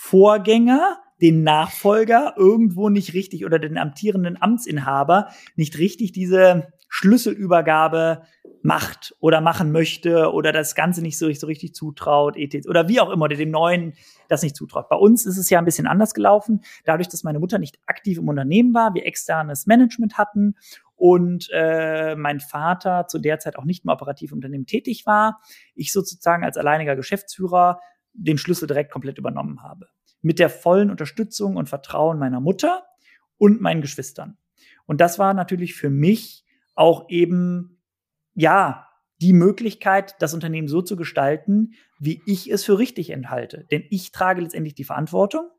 Vorgänger den Nachfolger irgendwo nicht richtig oder den amtierenden Amtsinhaber nicht richtig diese Schlüsselübergabe macht oder machen möchte oder das Ganze nicht so, so richtig zutraut, etc. oder wie auch immer, oder dem Neuen das nicht zutraut. Bei uns ist es ja ein bisschen anders gelaufen, dadurch, dass meine Mutter nicht aktiv im Unternehmen war, wir externes Management hatten und äh, mein Vater zu der Zeit auch nicht mehr operativ im Unternehmen tätig war, ich sozusagen als alleiniger Geschäftsführer den Schlüssel direkt komplett übernommen habe mit der vollen Unterstützung und Vertrauen meiner Mutter und meinen Geschwistern. Und das war natürlich für mich auch eben, ja, die Möglichkeit, das Unternehmen so zu gestalten, wie ich es für richtig enthalte. Denn ich trage letztendlich die Verantwortung.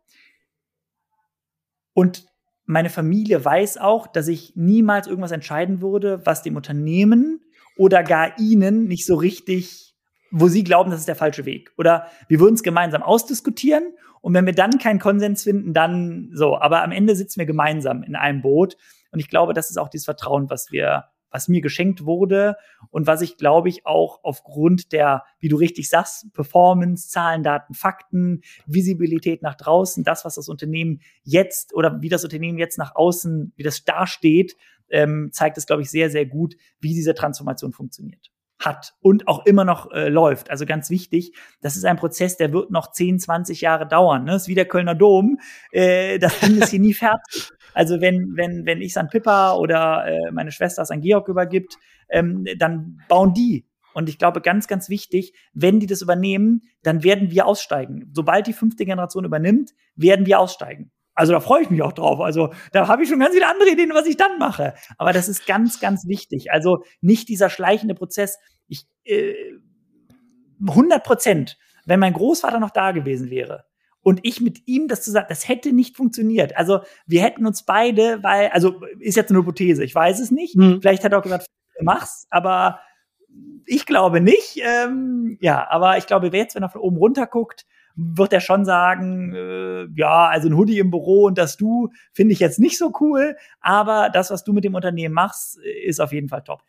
Und meine Familie weiß auch, dass ich niemals irgendwas entscheiden würde, was dem Unternehmen oder gar ihnen nicht so richtig, wo sie glauben, das ist der falsche Weg. Oder wir würden es gemeinsam ausdiskutieren und wenn wir dann keinen Konsens finden, dann so. Aber am Ende sitzen wir gemeinsam in einem Boot. Und ich glaube, das ist auch dieses Vertrauen, was wir, was mir geschenkt wurde und was ich, glaube ich, auch aufgrund der, wie du richtig sagst, Performance, Zahlen, Daten, Fakten, Visibilität nach draußen, das, was das Unternehmen jetzt oder wie das Unternehmen jetzt nach außen, wie das dasteht, ähm, zeigt es, glaube ich, sehr, sehr gut, wie diese Transformation funktioniert hat und auch immer noch äh, läuft. Also ganz wichtig, das ist ein Prozess, der wird noch 10, 20 Jahre dauern. Ne? Ist wie der Kölner Dom. Äh, das Ding ist hier nie fertig. Also wenn, wenn, wenn ich St. Pippa oder äh, meine Schwester St. Georg übergibt, ähm, dann bauen die. Und ich glaube, ganz, ganz wichtig, wenn die das übernehmen, dann werden wir aussteigen. Sobald die fünfte Generation übernimmt, werden wir aussteigen. Also da freue ich mich auch drauf. Also da habe ich schon ganz viele andere Ideen, was ich dann mache. Aber das ist ganz, ganz wichtig. Also nicht dieser schleichende Prozess. Ich äh, 100 Prozent, wenn mein Großvater noch da gewesen wäre und ich mit ihm das zusammen, das hätte nicht funktioniert. Also wir hätten uns beide, weil, also ist jetzt eine Hypothese, ich weiß es nicht. Hm. Vielleicht hat er auch gesagt, mach's, aber ich glaube nicht. Ähm, ja, aber ich glaube, wer jetzt, wenn er von oben runter guckt, wird er schon sagen, äh, ja, also ein Hoodie im Büro und das Du finde ich jetzt nicht so cool, aber das, was du mit dem Unternehmen machst, ist auf jeden Fall top.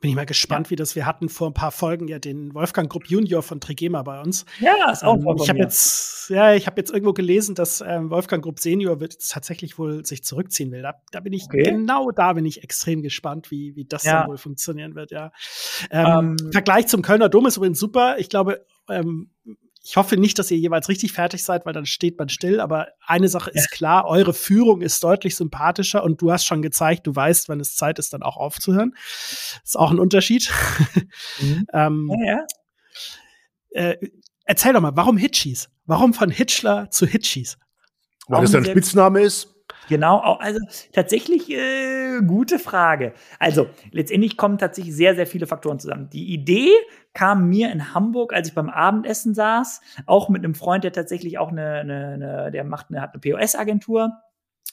Bin ich mal gespannt, ja. wie das wir hatten vor ein paar Folgen ja den Wolfgang Grupp Junior von Trigema bei uns. Ja, ist auch ähm, Ich habe jetzt, ja, ich habe jetzt irgendwo gelesen, dass ähm, Wolfgang Grupp Senior wird jetzt tatsächlich wohl sich zurückziehen will. Da, da bin ich okay. genau da bin ich extrem gespannt, wie wie das ja. dann wohl funktionieren wird. Ja. Ähm, ähm, Vergleich zum Kölner Dom ist übrigens super. Ich glaube, ähm, ich hoffe nicht, dass ihr jeweils richtig fertig seid, weil dann steht man still. Aber eine Sache ist klar, eure Führung ist deutlich sympathischer und du hast schon gezeigt, du weißt, wenn es Zeit ist, dann auch aufzuhören. Ist auch ein Unterschied. Mhm. ähm, ja, ja. Äh, erzähl doch mal, warum Hitchis? Warum von Hitchler zu Hitchis? Weil das dein Spitzname ist? Genau, also tatsächlich äh, gute Frage. Also letztendlich kommen tatsächlich sehr, sehr viele Faktoren zusammen. Die Idee kam mir in Hamburg, als ich beim Abendessen saß, auch mit einem Freund, der tatsächlich auch eine, eine, eine der macht eine, hat eine POS-Agentur.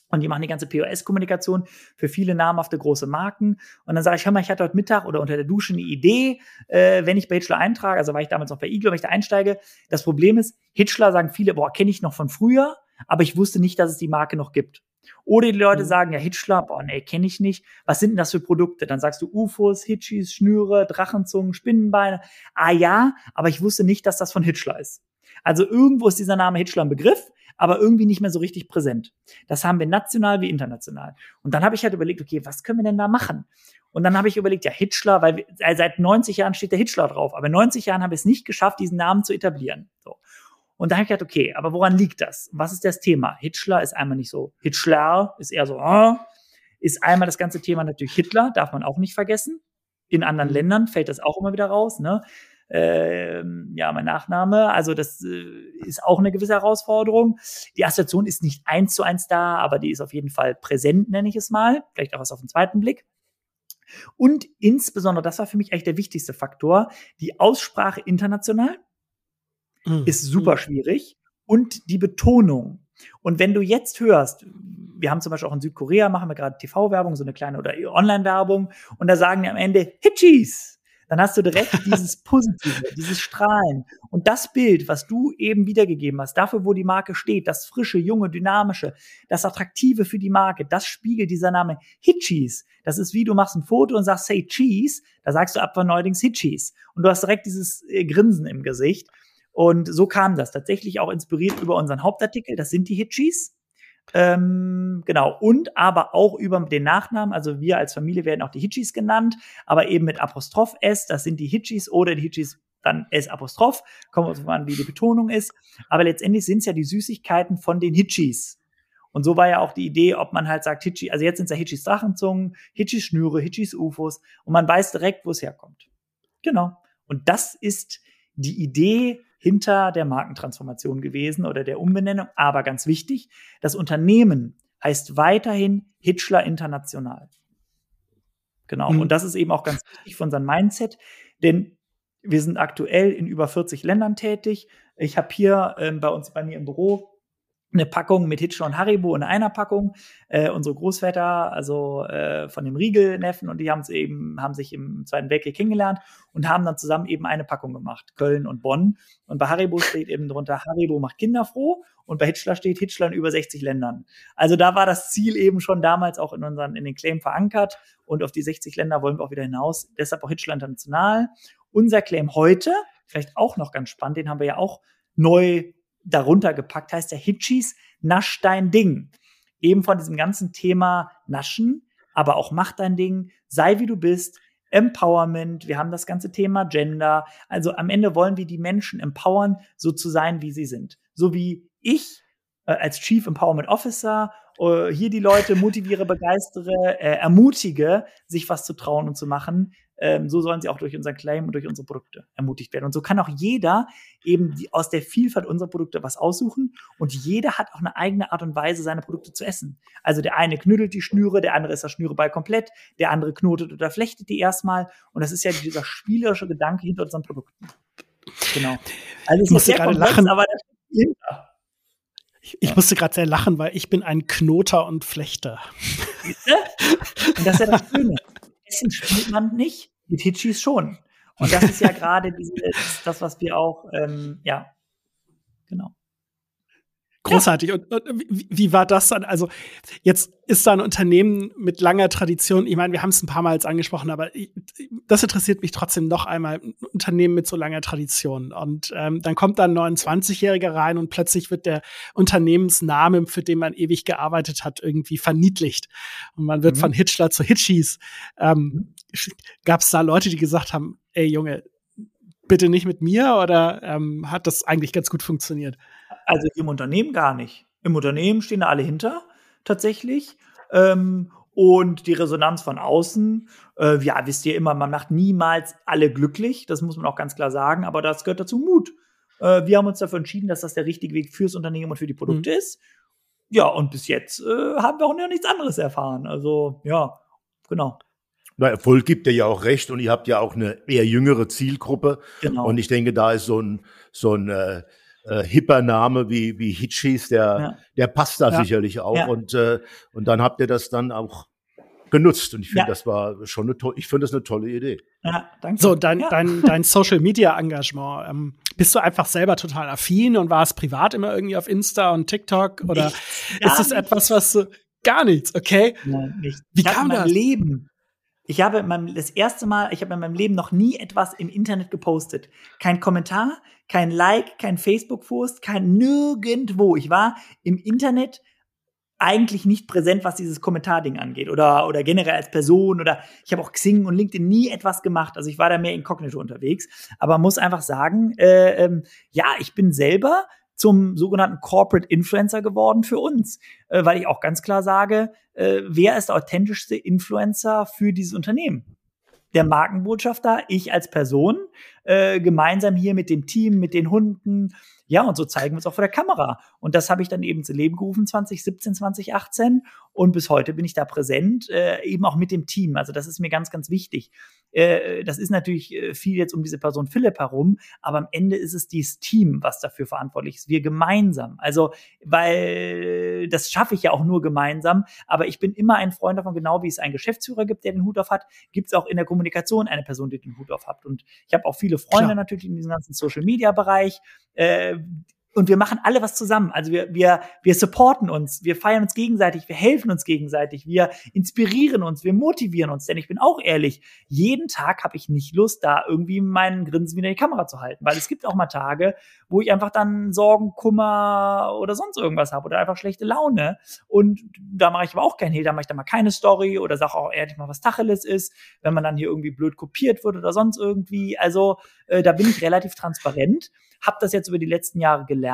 Und die machen die ganze POS-Kommunikation für viele namhafte große Marken. Und dann sage ich, hör mal, ich hatte heute Mittag oder unter der Dusche eine Idee, äh, wenn ich bei Hitchler eintrage, also war ich damals noch bei Iglo, wenn ich da einsteige. Das Problem ist, Hitchler sagen viele, boah, kenne ich noch von früher, aber ich wusste nicht, dass es die Marke noch gibt. Oder die Leute mhm. sagen, ja, Hitchler, boah, nee, kenne ich nicht. Was sind denn das für Produkte? Dann sagst du UFOs, Hitchis, Schnüre, Drachenzungen, Spinnenbeine. Ah ja, aber ich wusste nicht, dass das von Hitchler ist. Also irgendwo ist dieser Name Hitchler ein Begriff, aber irgendwie nicht mehr so richtig präsent. Das haben wir national wie international. Und dann habe ich halt überlegt, okay, was können wir denn da machen? Und dann habe ich überlegt, ja, Hitchler, weil wir, äh, seit 90 Jahren steht der Hitchler drauf, aber in 90 Jahren haben wir es nicht geschafft, diesen Namen zu etablieren. So. Und da habe ich gedacht, okay, aber woran liegt das? Was ist das Thema? Hitchler ist einmal nicht so. Hitchler ist eher so, äh, ist einmal das ganze Thema natürlich Hitler, darf man auch nicht vergessen. In anderen mhm. Ländern fällt das auch immer wieder raus. Ne? Ähm, ja, mein Nachname. Also das äh, ist auch eine gewisse Herausforderung. Die Assoziation ist nicht eins zu eins da, aber die ist auf jeden Fall präsent, nenne ich es mal. Vielleicht auch was auf den zweiten Blick. Und insbesondere, das war für mich eigentlich der wichtigste Faktor, die Aussprache international mhm. ist super mhm. schwierig und die Betonung. Und wenn du jetzt hörst, wir haben zum Beispiel auch in Südkorea, machen wir gerade TV-Werbung, so eine kleine oder Online-Werbung, und da sagen die am Ende Hitchis. Dann hast du direkt dieses Positive, dieses Strahlen. Und das Bild, was du eben wiedergegeben hast, dafür, wo die Marke steht, das frische, junge, dynamische, das Attraktive für die Marke, das spiegelt dieser Name Hitchis. Das ist wie du machst ein Foto und sagst, say cheese, da sagst du ab von neuerdings Hitchis. Und du hast direkt dieses äh, Grinsen im Gesicht. Und so kam das tatsächlich auch inspiriert über unseren Hauptartikel. Das sind die Hitchis. Ähm, genau. Und aber auch über den Nachnamen. Also wir als Familie werden auch die Hitchis genannt, aber eben mit Apostroph S. Das sind die Hitchis oder die Hitchis dann S Apostroph. Kommt uns an, wie die Betonung ist. Aber letztendlich sind es ja die Süßigkeiten von den Hitchis. Und so war ja auch die Idee, ob man halt sagt, Hitchi, also jetzt sind es ja Hitchis Drachenzungen, Hitchis Schnüre, Hitchis UFOs und man weiß direkt, wo es herkommt. Genau. Und das ist die Idee hinter der Markentransformation gewesen oder der Umbenennung. Aber ganz wichtig, das Unternehmen heißt weiterhin Hitchler International. Genau. Mhm. Und das ist eben auch ganz wichtig für unseren Mindset, denn wir sind aktuell in über 40 Ländern tätig. Ich habe hier ähm, bei uns bei mir im Büro eine Packung mit Hitchler und Haribo in einer Packung. Äh, unsere Großväter, also äh, von dem Riegel-Neffen, und die haben eben, haben sich im Zweiten Weltkrieg kennengelernt und haben dann zusammen eben eine Packung gemacht, Köln und Bonn. Und bei Haribo steht eben drunter, Haribo macht Kinder froh und bei Hitchler steht Hitchler in über 60 Ländern. Also da war das Ziel eben schon damals auch in unseren, in den Claim verankert und auf die 60 Länder wollen wir auch wieder hinaus. Deshalb auch Hitchler international. Unser Claim heute, vielleicht auch noch ganz spannend, den haben wir ja auch neu darunter gepackt, heißt der Hitchis Nasch dein Ding. Eben von diesem ganzen Thema Naschen, aber auch mach dein Ding, sei wie du bist, Empowerment, wir haben das ganze Thema Gender. Also am Ende wollen wir die Menschen empowern, so zu sein, wie sie sind. So wie ich äh, als Chief Empowerment Officer äh, hier die Leute motiviere, begeistere, äh, ermutige, sich was zu trauen und zu machen ähm, so sollen sie auch durch unseren Claim und durch unsere Produkte ermutigt werden. Und so kann auch jeder eben die, aus der Vielfalt unserer Produkte was aussuchen und jeder hat auch eine eigene Art und Weise, seine Produkte zu essen. Also der eine knüttelt die Schnüre, der andere ist das Schnüreball komplett, der andere knotet oder flechtet die erstmal. Und das ist ja dieser spielerische Gedanke hinter unseren Produkten. Genau. Also ich musste gerade lachen, aber ich, ich ja. musste gerade sehr lachen, weil ich bin ein Knoter und Flechter. Und das ist ja das Schöne. Essen spielt man nicht, mit Hitchis schon. Und das ist ja gerade das, was wir auch, ähm, ja, genau. Großartig. Ja. Und, und wie, wie, war das dann? Also jetzt ist da ein Unternehmen mit langer Tradition. Ich meine, wir haben es ein paar Mal jetzt angesprochen, aber das interessiert mich trotzdem noch einmal. Ein Unternehmen mit so langer Tradition. Und ähm, dann kommt da ein 29-Jähriger rein und plötzlich wird der Unternehmensname, für den man ewig gearbeitet hat, irgendwie verniedlicht. Und man wird mhm. von Hitchler zu Hitchis. Ähm, Gab es da Leute, die gesagt haben, ey Junge, bitte nicht mit mir oder ähm, hat das eigentlich ganz gut funktioniert? Also im Unternehmen gar nicht. Im Unternehmen stehen da alle hinter, tatsächlich. Ähm, und die Resonanz von außen, äh, ja, wisst ihr immer, man macht niemals alle glücklich, das muss man auch ganz klar sagen, aber das gehört dazu Mut. Äh, wir haben uns dafür entschieden, dass das der richtige Weg fürs Unternehmen und für die Produkte mhm. ist. Ja, und bis jetzt äh, haben wir auch noch nichts anderes erfahren. Also, ja, genau. Na, Erfolg gibt ja auch recht und ihr habt ja auch eine eher jüngere Zielgruppe. Genau. Und ich denke, da ist so ein, so ein äh, äh, hipper Name wie, wie Hitchis, der, ja. der passt da ja. sicherlich auch. Ja. Und, äh, und dann habt ihr das dann auch genutzt. Und ich finde, das war schon eine tolle, ich finde das eine tolle Idee. Ja, danke. So, dein, dein, dein Social Media Engagement, ähm, bist du einfach selber total affin und warst privat immer irgendwie auf Insta und TikTok? Oder ist das etwas, was du gar nichts, okay? Nein, nicht. Wie ich kam das? Leben Ich habe meinem, das erste Mal, ich habe in meinem Leben noch nie etwas im Internet gepostet. Kein Kommentar, kein Like, kein Facebook-Post, kein nirgendwo. Ich war im Internet eigentlich nicht präsent, was dieses Kommentarding angeht oder, oder generell als Person oder ich habe auch Xing und LinkedIn nie etwas gemacht. Also ich war da mehr inkognito unterwegs, aber muss einfach sagen, äh, ähm, ja, ich bin selber zum sogenannten Corporate Influencer geworden für uns, äh, weil ich auch ganz klar sage, äh, wer ist der authentischste Influencer für dieses Unternehmen? Der Markenbotschafter, ich als Person, äh, gemeinsam hier mit dem Team, mit den Hunden, ja, und so zeigen wir es auch vor der Kamera. Und das habe ich dann eben zu Leben gerufen 2017, 2018. Und bis heute bin ich da präsent, äh, eben auch mit dem Team. Also das ist mir ganz, ganz wichtig. Äh, das ist natürlich äh, viel jetzt um diese Person Philipp herum, aber am Ende ist es dieses Team, was dafür verantwortlich ist. Wir gemeinsam. Also, weil das schaffe ich ja auch nur gemeinsam. Aber ich bin immer ein Freund davon, genau wie es einen Geschäftsführer gibt, der den Hut auf hat, gibt es auch in der Kommunikation eine Person, die den Hut auf hat. Und ich habe auch viele Freunde Klar. natürlich in diesem ganzen Social Media Bereich. Äh, und wir machen alle was zusammen. Also wir, wir, wir supporten uns, wir feiern uns gegenseitig, wir helfen uns gegenseitig, wir inspirieren uns, wir motivieren uns. Denn ich bin auch ehrlich, jeden Tag habe ich nicht Lust, da irgendwie meinen Grinsen wieder in die Kamera zu halten. Weil es gibt auch mal Tage, wo ich einfach dann Sorgen, Kummer oder sonst irgendwas habe oder einfach schlechte Laune. Und da mache ich aber auch keinen Hehl, da mache ich dann mal keine Story oder sage auch ehrlich mal, was Tacheles ist, wenn man dann hier irgendwie blöd kopiert wird oder sonst irgendwie. Also äh, da bin ich relativ transparent habe das jetzt über die letzten Jahre gelernt.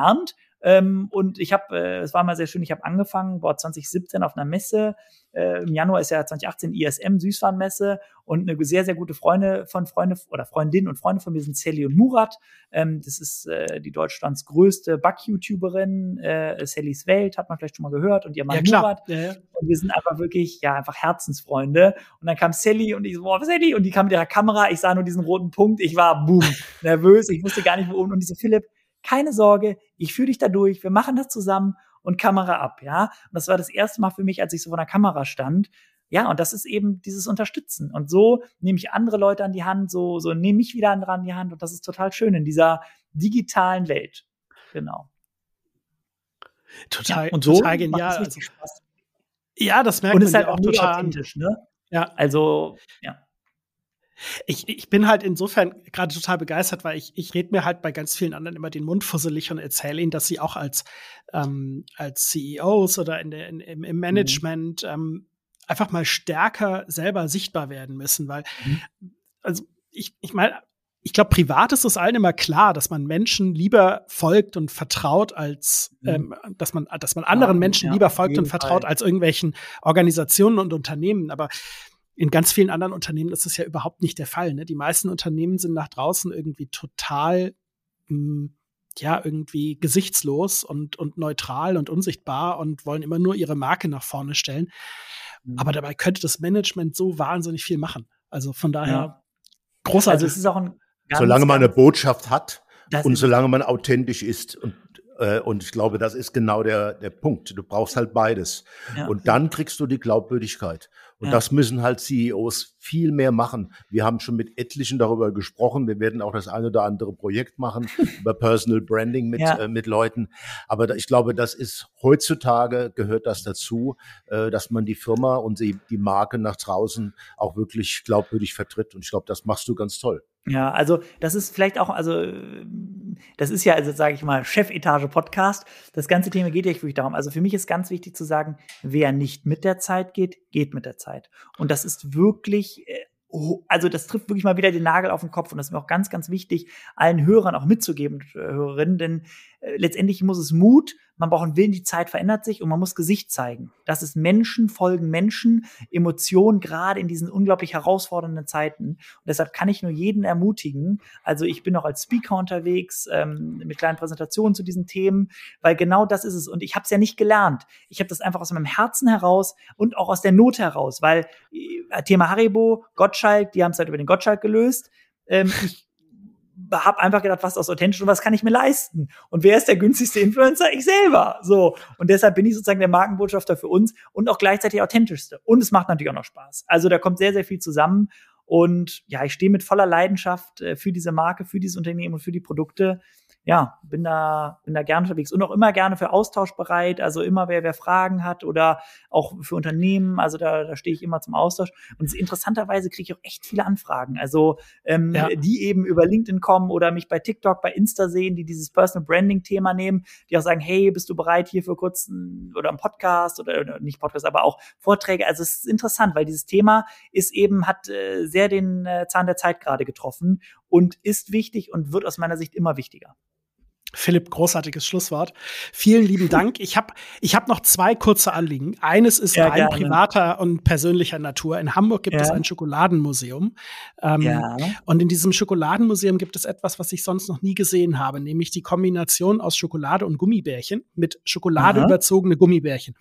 Ähm, und ich habe, äh, es war mal sehr schön, ich habe angefangen, boah, 2017 auf einer Messe. Äh, Im Januar ist ja 2018 ISM Süßwarenmesse und eine sehr, sehr gute Freunde von Freunde oder Freundin und Freunde von mir sind Sally und Murat. Ähm, das ist äh, die Deutschlands größte Back-YouTuberin, äh, Sallys Welt, hat man vielleicht schon mal gehört, und ihr Mann ja, Murat. Ja, ja. Und wir sind einfach wirklich, ja, einfach Herzensfreunde. Und dann kam Sally und ich so, boah, Sally, und die kam mit ihrer Kamera, ich sah nur diesen roten Punkt, ich war boom, nervös, ich wusste gar nicht, wo oben. Und diese Philipp, keine Sorge, ich führe dich da durch, wir machen das zusammen und Kamera ab, ja. Und das war das erste Mal für mich, als ich so vor der Kamera stand. Ja, und das ist eben dieses Unterstützen. Und so nehme ich andere Leute an die Hand, so, so nehme ich wieder andere an die Hand. Und das ist total schön in dieser digitalen Welt. Genau. Total, ja, und so total genial. Also, ja, das merkt und man ist halt auch total authentisch, ne? Ja. Also, ja ich, ich bin halt insofern gerade total begeistert, weil ich, ich rede mir halt bei ganz vielen anderen immer den Mund fusselig und erzähle ihnen, dass sie auch als, ähm, als CEOs oder in der, in, im, im, Management mhm. ähm, einfach mal stärker selber sichtbar werden müssen, weil, mhm. also ich, ich meine, ich glaube, privat ist es allen immer klar, dass man Menschen lieber folgt und vertraut, als mhm. ähm, dass man, dass man anderen ja, Menschen ja, lieber folgt und vertraut Fall. als irgendwelchen Organisationen und Unternehmen. Aber in ganz vielen anderen Unternehmen ist das ja überhaupt nicht der Fall. Ne? Die meisten Unternehmen sind nach draußen irgendwie total, mh, hm, ja, irgendwie gesichtslos und, und neutral und unsichtbar und wollen immer nur ihre Marke nach vorne stellen. Mhm. Aber dabei könnte das Management so wahnsinnig viel machen. Also von daher ja. großartig. Also es ist auch ein solange man eine Botschaft hat und solange man authentisch ist und äh, und ich glaube, das ist genau der, der Punkt. Du brauchst halt beides. Ja. Und dann kriegst du die Glaubwürdigkeit. Und ja. das müssen halt CEOs viel mehr machen. Wir haben schon mit etlichen darüber gesprochen. Wir werden auch das eine oder andere Projekt machen über Personal Branding mit, ja. äh, mit Leuten. Aber da, ich glaube, das ist heutzutage gehört das dazu, äh, dass man die Firma und die, die Marke nach draußen auch wirklich glaubwürdig vertritt. Und ich glaube, das machst du ganz toll. Ja, also das ist vielleicht auch, also das ist ja, also sage ich mal, Chefetage-Podcast. Das ganze Thema geht ja wirklich darum. Also für mich ist ganz wichtig zu sagen, wer nicht mit der Zeit geht, geht mit der Zeit. Und das ist wirklich äh, also das trifft wirklich mal wieder den Nagel auf den Kopf und das ist mir auch ganz, ganz wichtig, allen Hörern auch mitzugeben, äh, Hörerinnen, denn äh, letztendlich muss es Mut, man braucht einen Willen, die Zeit verändert sich und man muss Gesicht zeigen. Das ist Menschen folgen Menschen, Emotionen, gerade in diesen unglaublich herausfordernden Zeiten. Und deshalb kann ich nur jeden ermutigen. Also ich bin auch als Speaker unterwegs ähm, mit kleinen Präsentationen zu diesen Themen, weil genau das ist es. Und ich habe es ja nicht gelernt. Ich habe das einfach aus meinem Herzen heraus und auch aus der Not heraus, weil äh, Thema Haribo, Gottschalk, die haben es halt über den Gottschalk gelöst. Ähm, ich habe einfach gedacht, was ist authentisch und was kann ich mir leisten? Und wer ist der günstigste Influencer? Ich selber. So. Und deshalb bin ich sozusagen der Markenbotschafter für uns und auch gleichzeitig authentischste. Und es macht natürlich auch noch Spaß. Also da kommt sehr, sehr viel zusammen. Und ja, ich stehe mit voller Leidenschaft äh, für diese Marke, für dieses Unternehmen und für die Produkte. Ja, bin da, bin da gerne unterwegs und auch immer gerne für Austausch bereit. Also immer wer, wer Fragen hat oder auch für Unternehmen. Also da, da stehe ich immer zum Austausch. Und interessanterweise kriege ich auch echt viele Anfragen. Also ähm, ja. die eben über LinkedIn kommen oder mich bei TikTok, bei Insta sehen, die dieses Personal Branding Thema nehmen, die auch sagen, hey, bist du bereit hier für kurz oder einen Podcast oder, nicht Podcast, aber auch Vorträge. Also es ist interessant, weil dieses Thema ist eben, hat äh, sehr den äh, Zahn der Zeit gerade getroffen und ist wichtig und wird aus meiner Sicht immer wichtiger. Philipp, großartiges Schlusswort. Vielen lieben Dank. Ich habe ich hab noch zwei kurze Anliegen. Eines ist ja, rein gerne. privater und persönlicher Natur. In Hamburg gibt ja. es ein Schokoladenmuseum. Ähm, ja. Und in diesem Schokoladenmuseum gibt es etwas, was ich sonst noch nie gesehen habe, nämlich die Kombination aus Schokolade und Gummibärchen mit Schokolade Aha. überzogene Gummibärchen.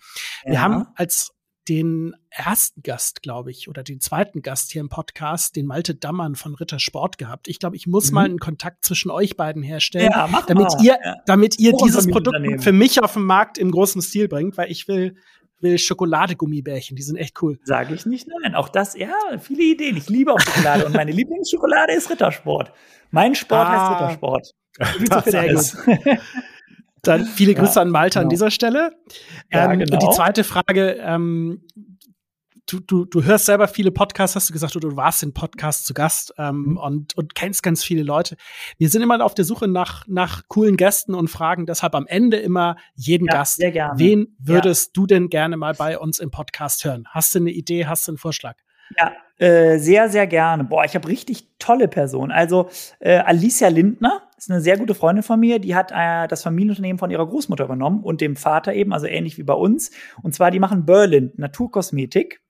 Wir haben als den ersten Gast, glaube ich, oder den zweiten Gast hier im Podcast, den Malte Dammern von Ritter Sport gehabt. Ich glaube, ich muss mhm. mal einen Kontakt zwischen euch beiden herstellen, ja, damit mal. ihr, damit ihr oh, dieses Produkt für mich auf den Markt im großen Stil bringt, weil ich will, will Schokoladegummibärchen, die sind echt cool. Sage ich nicht, nein. Auch das, ja, viele Ideen. Ich liebe auch Schokolade und meine Lieblingsschokolade ist Rittersport. Mein Sport ah, heißt Rittersport. Sehr gut. Dann viele Grüße ja, an Malte genau. an dieser Stelle. Ja, ähm, genau. Und die zweite Frage, ähm, du, du, du hörst selber viele Podcasts, hast du gesagt, du, du warst in Podcasts zu Gast ähm, mhm. und, und kennst ganz viele Leute. Wir sind immer auf der Suche nach, nach coolen Gästen und fragen deshalb am Ende immer jeden ja, Gast, wen würdest ja. du denn gerne mal bei uns im Podcast hören? Hast du eine Idee, hast du einen Vorschlag? Ja, äh, sehr, sehr gerne. Boah, ich habe richtig tolle Personen. Also äh, Alicia Lindner ist eine sehr gute Freundin von mir. Die hat äh, das Familienunternehmen von ihrer Großmutter übernommen und dem Vater eben, also ähnlich wie bei uns. Und zwar, die machen Berlin, Naturkosmetik.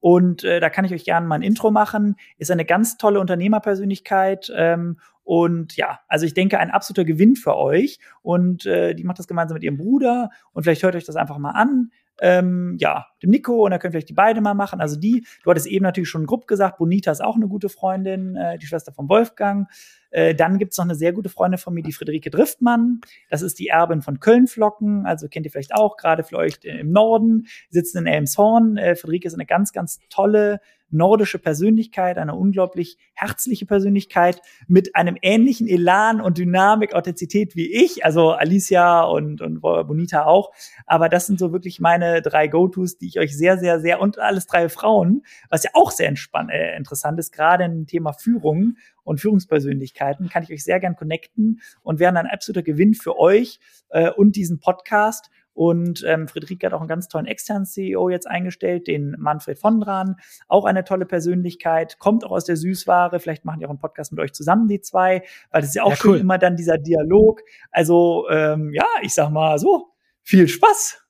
Und äh, da kann ich euch gerne mal ein Intro machen. Ist eine ganz tolle Unternehmerpersönlichkeit. Ähm, und ja, also ich denke, ein absoluter Gewinn für euch. Und äh, die macht das gemeinsam mit ihrem Bruder. Und vielleicht hört euch das einfach mal an ähm, ja, dem Nico und dann können vielleicht die beide mal machen. Also die, du hattest eben natürlich schon Grupp gesagt, Bonita ist auch eine gute Freundin, äh, die Schwester von Wolfgang. Äh, dann gibt's noch eine sehr gute Freundin von mir, die Friederike Driftmann. Das ist die Erbin von Kölnflocken, also kennt ihr vielleicht auch, gerade für euch im Norden, sitzen in Elmshorn. Äh, Friederike ist eine ganz, ganz tolle nordische Persönlichkeit, eine unglaublich herzliche Persönlichkeit mit einem ähnlichen Elan und Dynamik, Authentizität wie ich, also Alicia und, und Bonita auch. Aber das sind so wirklich meine drei Go-Tos, die ich euch sehr, sehr, sehr und alles drei Frauen, was ja auch sehr entspannt, äh, interessant ist, gerade im Thema Führung und Führungspersönlichkeiten, kann ich euch sehr gern connecten und wären ein absoluter Gewinn für euch äh, und diesen Podcast. Und ähm, Friederike hat auch einen ganz tollen externen CEO jetzt eingestellt, den Manfred von Dran. Auch eine tolle Persönlichkeit, kommt auch aus der Süßware. Vielleicht machen die auch einen Podcast mit euch zusammen, die zwei, weil das ist ja auch ja, schön immer dann dieser Dialog. Also ähm, ja, ich sag mal so, viel Spaß.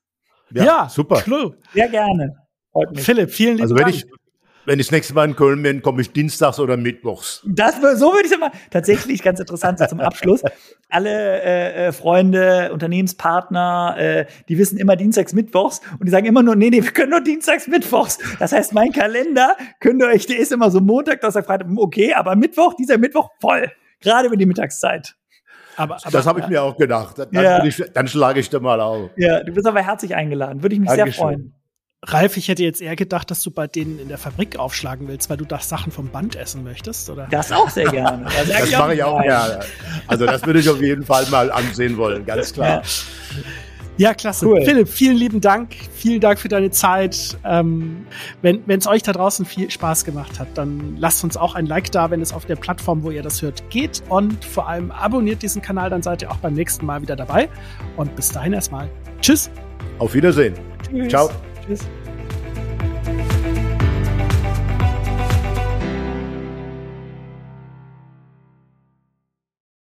Ja, ja super. Cool. Sehr gerne. Philipp, vielen lieben also wenn Dank. Ich wenn ich das nächste Mal in Köln bin, komme ich dienstags oder mittwochs. Das, so würde ich es mal. Tatsächlich ganz interessant so zum Abschluss. Alle äh, äh, Freunde, Unternehmenspartner, äh, die wissen immer dienstags, mittwochs und die sagen immer nur, nee, nee, wir können nur dienstags, mittwochs. Das heißt, mein Kalender könnt ihr euch, der ist immer so Montag, Donnerstag, Freitag, okay, aber Mittwoch, dieser Mittwoch voll. Gerade über die Mittagszeit. Aber, aber, das habe ich mir auch gedacht. Dann, ja. ich, dann schlage ich da mal auf. Ja, du bist aber herzlich eingeladen. Würde ich mich Dankeschön. sehr freuen. Ralf, ich hätte jetzt eher gedacht, dass du bei denen in der Fabrik aufschlagen willst, weil du das Sachen vom Band essen möchtest, oder? Das auch sehr gerne. Das, das mache ich auch gerne. Also das würde ich auf jeden Fall mal ansehen wollen, ganz klar. Ja. Ja, klasse. Cool. Philipp, vielen lieben Dank. Vielen Dank für deine Zeit. Ähm, wenn es euch da draußen viel Spaß gemacht hat, dann lasst uns auch ein Like da, wenn es auf der Plattform, wo ihr das hört, geht. Und vor allem abonniert diesen Kanal, dann seid ihr auch beim nächsten Mal wieder dabei. Und bis dahin erstmal. Tschüss. Auf Wiedersehen. Tschüss. Ciao. Tschüss.